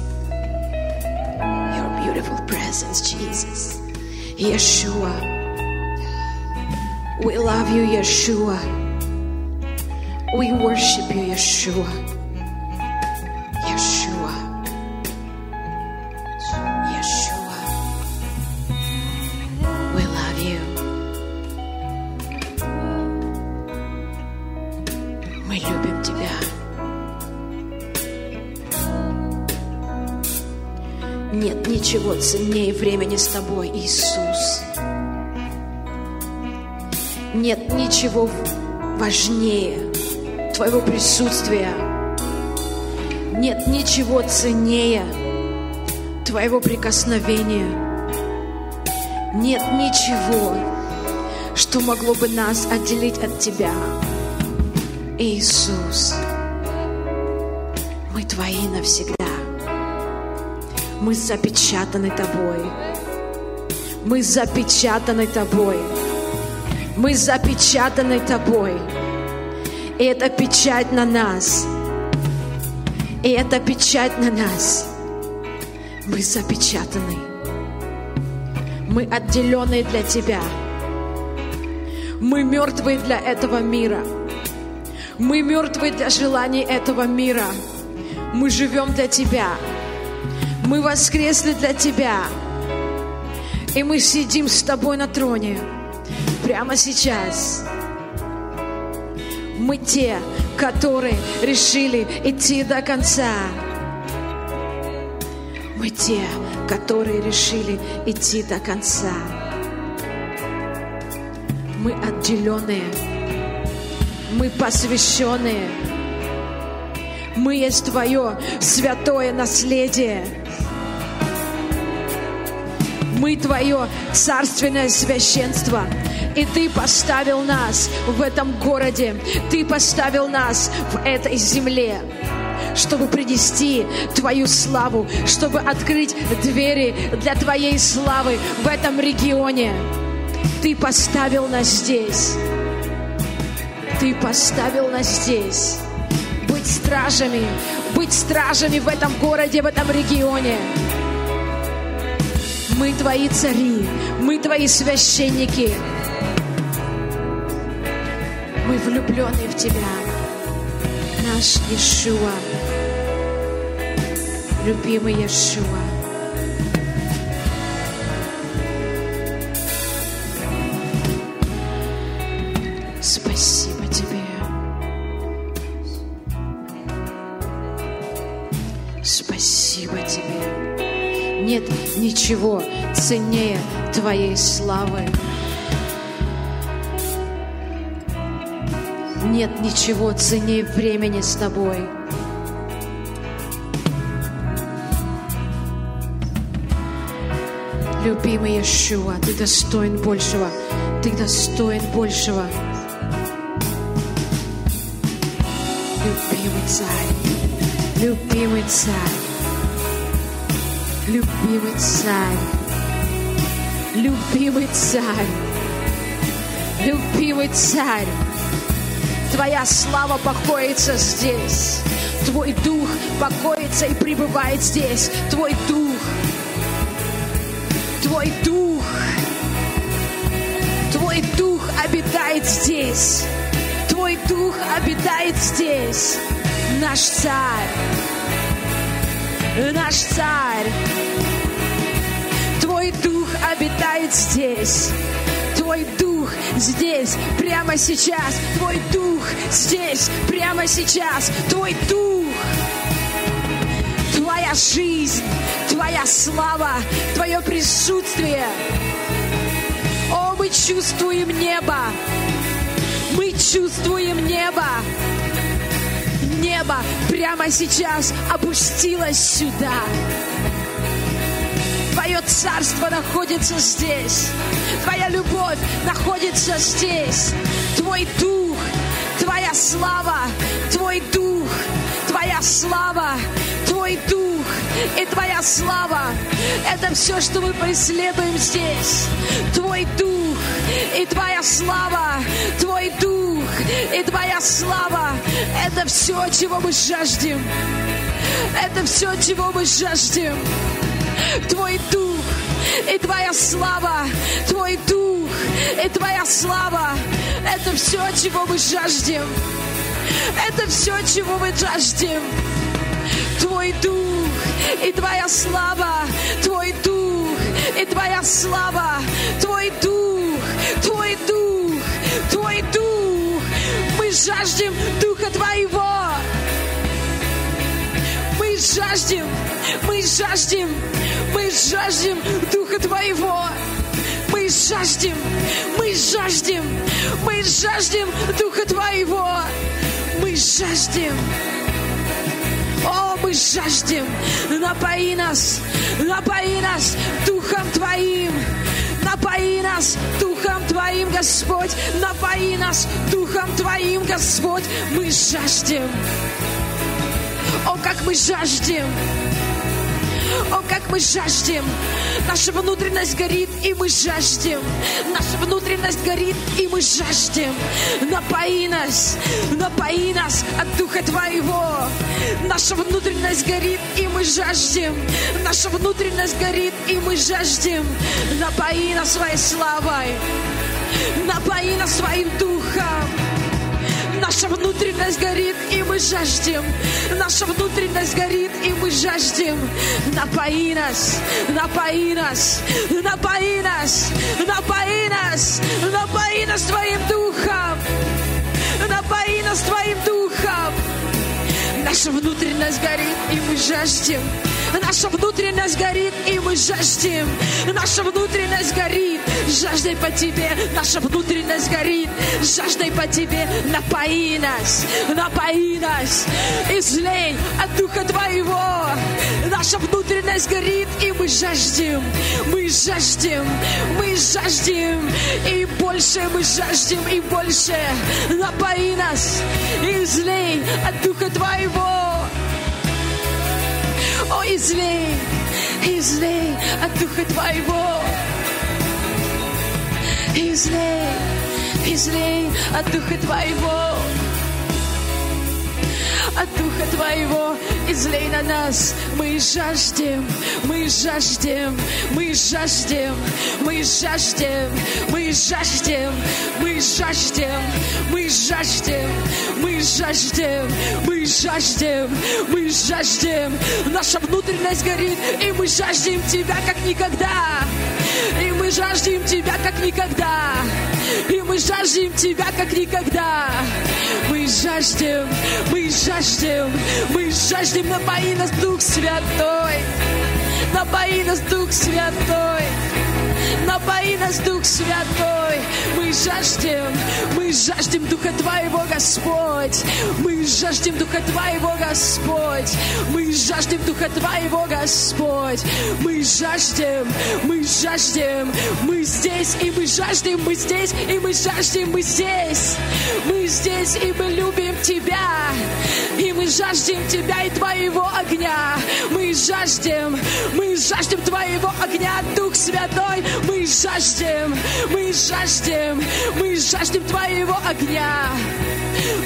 Your beautiful presence, Jesus. Yeshua. We love you, Yeshua. We worship you, Yeshua. Ценнее времени с тобой, Иисус. Нет ничего важнее Твоего присутствия. Нет ничего ценнее Твоего прикосновения. Нет ничего, что могло бы нас отделить от Тебя. Иисус, мы Твои навсегда. Мы запечатаны Тобой. Мы запечатаны Тобой. Мы запечатаны Тобой. И это печать на нас. И это печать на нас. Мы запечатаны. Мы отделенные для Тебя. Мы мертвые для этого мира. Мы мертвые для желаний этого мира. Мы живем для Тебя. Мы воскресли для Тебя. И мы сидим с Тобой на троне прямо сейчас. Мы те, которые решили идти до конца. Мы те, которые решили идти до конца. Мы отделенные. Мы посвященные. Мы есть Твое святое наследие. Мы Твое царственное священство. И Ты поставил нас в этом городе. Ты поставил нас в этой земле чтобы принести Твою славу, чтобы открыть двери для Твоей славы в этом регионе. Ты поставил нас здесь. Ты поставил нас здесь. Быть стражами, быть стражами в этом городе, в этом регионе. Мы Твои цари, мы Твои священники. Мы влюблены в Тебя, наш Иешуа, любимый Иешуа. Ничего ценнее Твоей славы. Нет ничего ценнее времени с Тобой. Любимый Иешуа, Ты достоин большего. Ты достоин большего. Любимый царь, любимый царь, любимый царь, любимый царь, любимый царь. Твоя слава покоится здесь. Твой дух покоится и пребывает здесь. Твой дух. Твой дух. Твой дух обитает здесь. Твой дух обитает здесь. Наш царь. Наш царь. Твой дух обитает здесь. Твой дух здесь, прямо сейчас. Твой дух здесь, прямо сейчас. Твой дух. Твоя жизнь, Твоя слава, Твое присутствие. О, мы чувствуем небо. Мы чувствуем небо. Небо прямо сейчас опустилось сюда. Твое царство находится здесь. Твоя любовь находится здесь. Твой дух, Твоя слава, Твой дух, Твоя слава, Твой дух и Твоя слава. Это все, что мы преследуем здесь. Твой дух и Твоя слава, Твой дух и Твоя слава. Это все, чего мы жаждем. Это все, чего мы жаждем. Твой дух и Твоя слава, Твой дух и Твоя слава. Это все, чего мы жаждем. Это все, чего мы жаждем. Твой дух и Твоя слава, Твой дух и Твоя слава, Твой дух, Твой дух, Твой дух. Жаждем Духа Твоего. Мы жаждем, мы жаждем, Мы жаждем Духа Твоего. Мы жаждем, мы жаждем, мы жаждем Духа Твоего. Мы жаждем. О, мы жаждем. Напои нас, напои нас Духом Твоим. Напои нас Духом Твоим, Господь. Напои нас Духом Твоим, Господь. Мы жаждем. О, как мы жаждем. О, как мы жаждем. Наша внутренность горит, и мы жаждем. Наша внутренность горит, и мы жаждем. Напои нас, напои нас от Духа Твоего. Наша внутренность горит, и мы жаждем. Наша внутренность горит, и мы жаждем. Напои нас своей славой. Напои нас своим Духом. Наша внутренность горит, и мы жаждем. Наша внутренность горит, и мы жаждем. Напои нас, напои нас, напои нас, напои нас, напои нас Твоим Духом. Напои нас Твоим Духом. Наша внутренность горит, и мы жаждем. Наша внутренность горит, и мы жаждем. Наша внутренность горит, жаждой по Тебе. Наша внутренность горит, жаждой по Тебе. Напои нас, напои нас. Излей от Духа Твоего. Наша внутренность горит, и мы жаждем. Мы жаждем, мы жаждем. И больше мы жаждем, и больше. Напои нас, излей от Духа Твоего. Излей, излей от Духа Твоего. Излей, излей от Духа Твоего. От Духа Твоего излей на нас. Мы жаждем, мы жаждем, мы жаждем, мы жаждем, мы жаждем, мы жаждем, мы жаждем, мы жаждем, мы жаждем, мы жаждем. Наша внутренность горит, и мы жаждем Тебя, как никогда. Мы жаждем Тебя, как никогда. И мы жаждем Тебя, как никогда. Мы жаждем, мы жаждем, мы жаждем, напои нас Дух Святой. Напои нас Дух Святой. Напои нас, Дух Святой. Мы жаждем, мы жаждем Духа Твоего, Господь. Мы жаждем Духа Твоего, Господь. Мы жаждем Духа Твоего, Господь. Мы жаждем, мы жаждем. Мы здесь, и мы жаждем, мы здесь, и мы жаждем, мы здесь. Мы здесь, и мы любим Тебя. И мы жаждем Тебя и Твоего огня. Мы жаждем, мы жаждем Твоего огня, Дух Святой. Мы жаждем, мы жаждем, мы жаждем Твоего огня.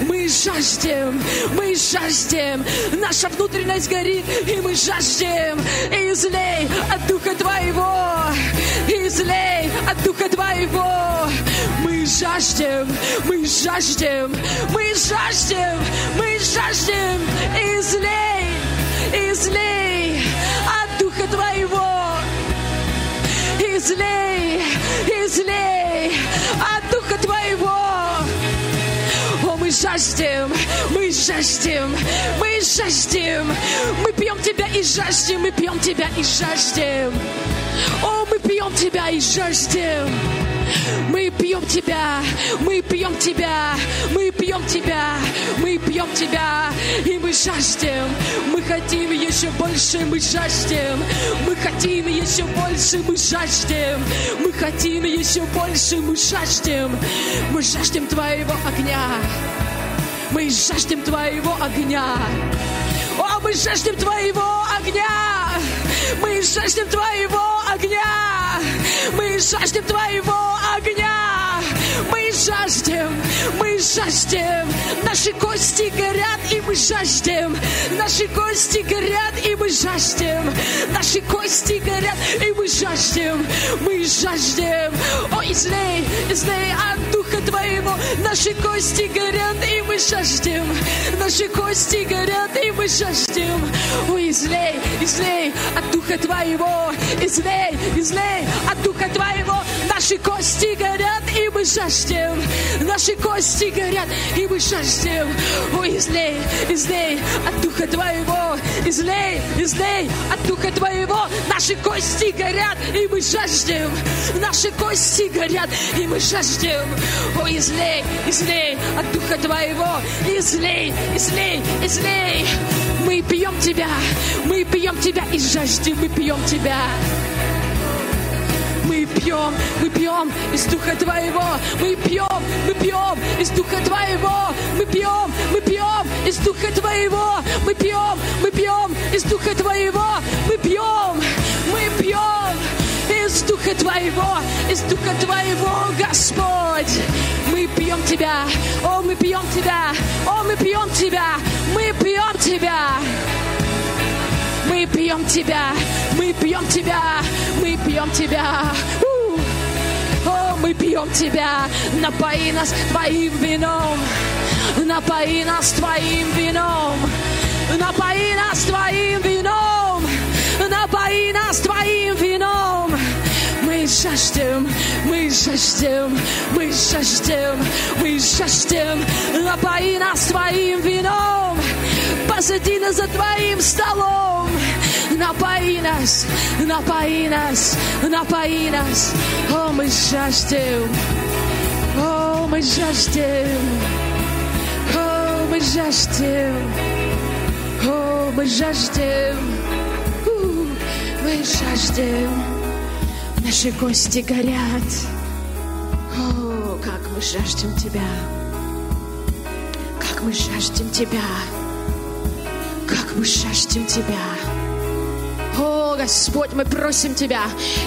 Мы жаждем, мы жаждем, наша внутренность горит, и мы жаждем. Излей от Духа Твоего, излей от Духа Твоего. Мы жаждем, мы жаждем, мы жаждем, мы жаждем. Излей, излей от Духа Твоего. Излей, излей жаждем, мы жаждем, мы жаждем. Мы пьем Тебя и жаждем, мы пьем Тебя и жаждем. О, мы пьем Тебя и жаждем. Мы пьем Тебя, мы пьем Тебя, мы пьем Тебя, мы пьем Тебя, и мы жаждем. Мы хотим еще больше, мы жаждем. Мы хотим еще больше, мы жаждем. Мы хотим еще больше, мы жаждем. Мы жаждем Твоего огня. Мы жаждем Твоего огня. Мы жаждем Твоего огня! Мы жаждем Твоего огня! Мы жаждем Твоего огня! Мы жаждем, мы жаждем, наши кости горят, и мы жаждем, наши кости горят, и мы жаждем, наши кости горят, и мы жаждем, мы жаждем. О, излей, излей от Духа Твоего, наши кости горят, и мы жаждем, наши кости горят, и мы жаждем. О, излей, излей от Духа Твоего, излей, излей от Духа Твоего, наши кости горят, и мы жаждем, наши кости горят, и мы жаждем. О, излей, излей от Духа Твоего, излей, излей от Духа Твоего, Наши кости горят, и мы жаждем. Наши кости горят, и мы жаждем. О, излей, излей от Духа Твоего. Излей, излей, излей. Мы пьем Тебя, мы пьем Тебя и жаждем, мы пьем Тебя мы пьем, мы пьем из Духа Твоего, мы пьем, мы пьем из Духа Твоего, мы пьем, мы пьем из Духа Твоего, мы пьем, мы пьем из Духа Твоего, мы пьем, мы пьем из Духа Твоего, из Духа Твоего, Господь. Мы пьем Тебя, о, мы пьем Тебя, о, мы пьем Тебя, мы пьем Тебя. Мы пьем Тебя, мы пьем Тебя, мы пьем Тебя. О, мы пьем Тебя, напои нас Твоим вином, напои нас Твоим вином, напои нас Твоим вином, напои нас Твоим вином. Мы жаждем, мы жаждем, мы жаждем, мы жаждем, напои нас Твоим вином, посади нас за Твоим столом, напои нас, напои нас, напои нас. О, мы жаждем, о, мы жаждем, о, мы жаждем, о, мы жаждем, мы жаждем. Наши гости горят. О, как мы жаждем Тебя. Как мы жаждем Тебя. Как мы жаждем Тебя. О, Господь, мы просим Тебя,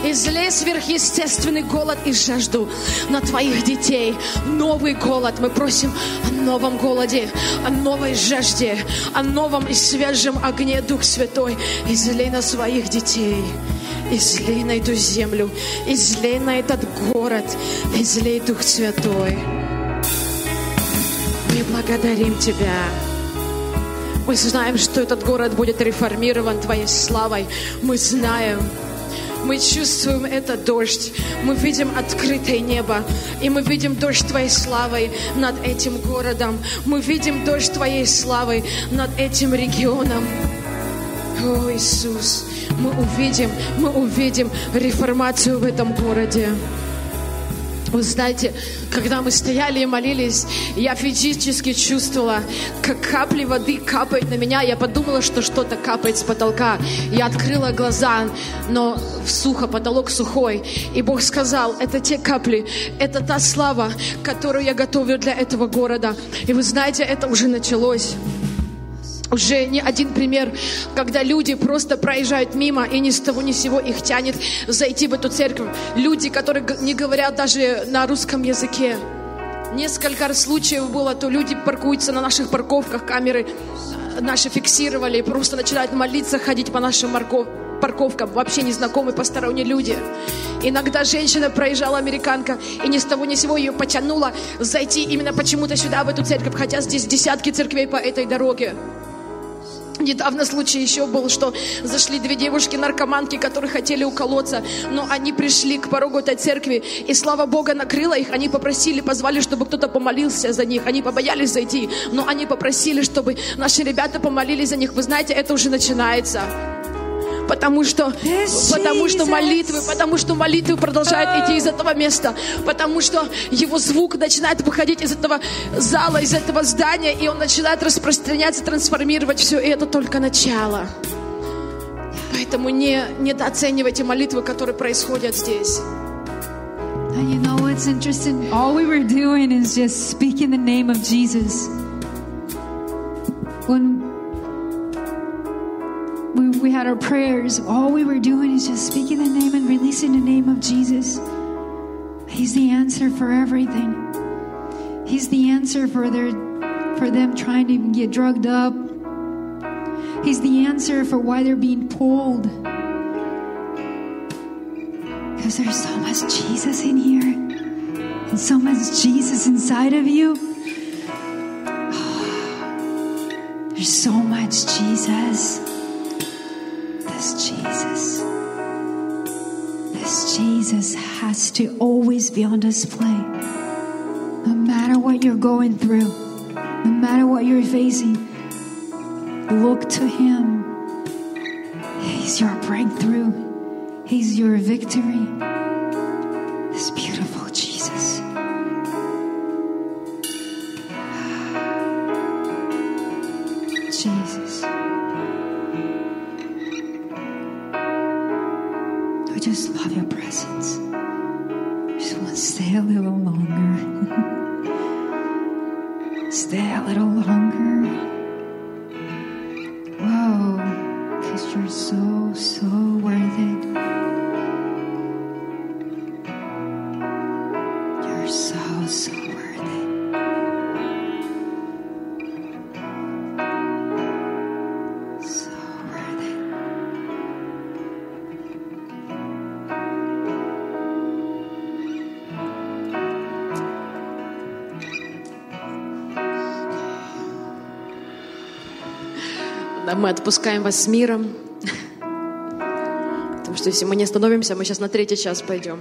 излей сверхъестественный голод и жажду на Твоих детей. Новый голод. Мы просим о новом голоде, о новой жажде, о новом и свежем огне Дух Святой. Излей на своих детей. Излей на эту землю, излей на этот город, излей Дух Святой. Мы благодарим Тебя. Мы знаем, что этот город будет реформирован Твоей славой. Мы знаем, мы чувствуем этот дождь. Мы видим открытое небо. И мы видим дождь Твоей славы над этим городом. Мы видим дождь Твоей славы над этим регионом. О, Иисус, мы увидим, мы увидим реформацию в этом городе. Вы знаете, когда мы стояли и молились, я физически чувствовала, как капли воды капают на меня. Я подумала, что что-то капает с потолка. Я открыла глаза, но сухо, потолок сухой. И Бог сказал, это те капли, это та слава, которую я готовлю для этого города. И вы знаете, это уже началось уже не один пример, когда люди просто проезжают мимо, и ни с того ни с сего их тянет зайти в эту церковь. Люди, которые не говорят даже на русском языке. Несколько случаев было, то люди паркуются на наших парковках, камеры наши фиксировали, просто начинают молиться, ходить по нашим парковкам, вообще незнакомые посторонние люди. Иногда женщина проезжала, американка, и ни с того ни с сего ее потянула зайти именно почему-то сюда, в эту церковь, хотя здесь десятки церквей по этой дороге. Недавно случай еще был, что зашли две девушки-наркоманки, которые хотели уколоться, но они пришли к порогу этой церкви, и слава Бога накрыла их, они попросили, позвали, чтобы кто-то помолился за них, они побоялись зайти, но они попросили, чтобы наши ребята помолились за них. Вы знаете, это уже начинается. Потому что, потому что молитвы, потому что молитвы продолжают идти из этого места, потому что его звук начинает выходить из этого зала, из этого здания, и он начинает распространяться, трансформировать все, и это только начало. Поэтому не недооценивайте молитвы, которые происходят здесь. And you know what's interesting? All we were doing is just speaking the name of Jesus. When we, we had our prayers, all we were doing is just speaking the name and releasing the name of Jesus. He's the answer for everything. He's the answer for their for them trying to get drugged up. He's the answer for why they're being pulled. Because there's so much Jesus in here. And so much Jesus inside of you. There's so much Jesus. This Jesus. This Jesus has to always be on display. No matter what you're going through, no matter what you're facing, look to Him. He's your breakthrough, He's your victory. This beautiful Jesus. мы отпускаем вас с миром. Потому что если мы не остановимся, мы сейчас на третий час пойдем.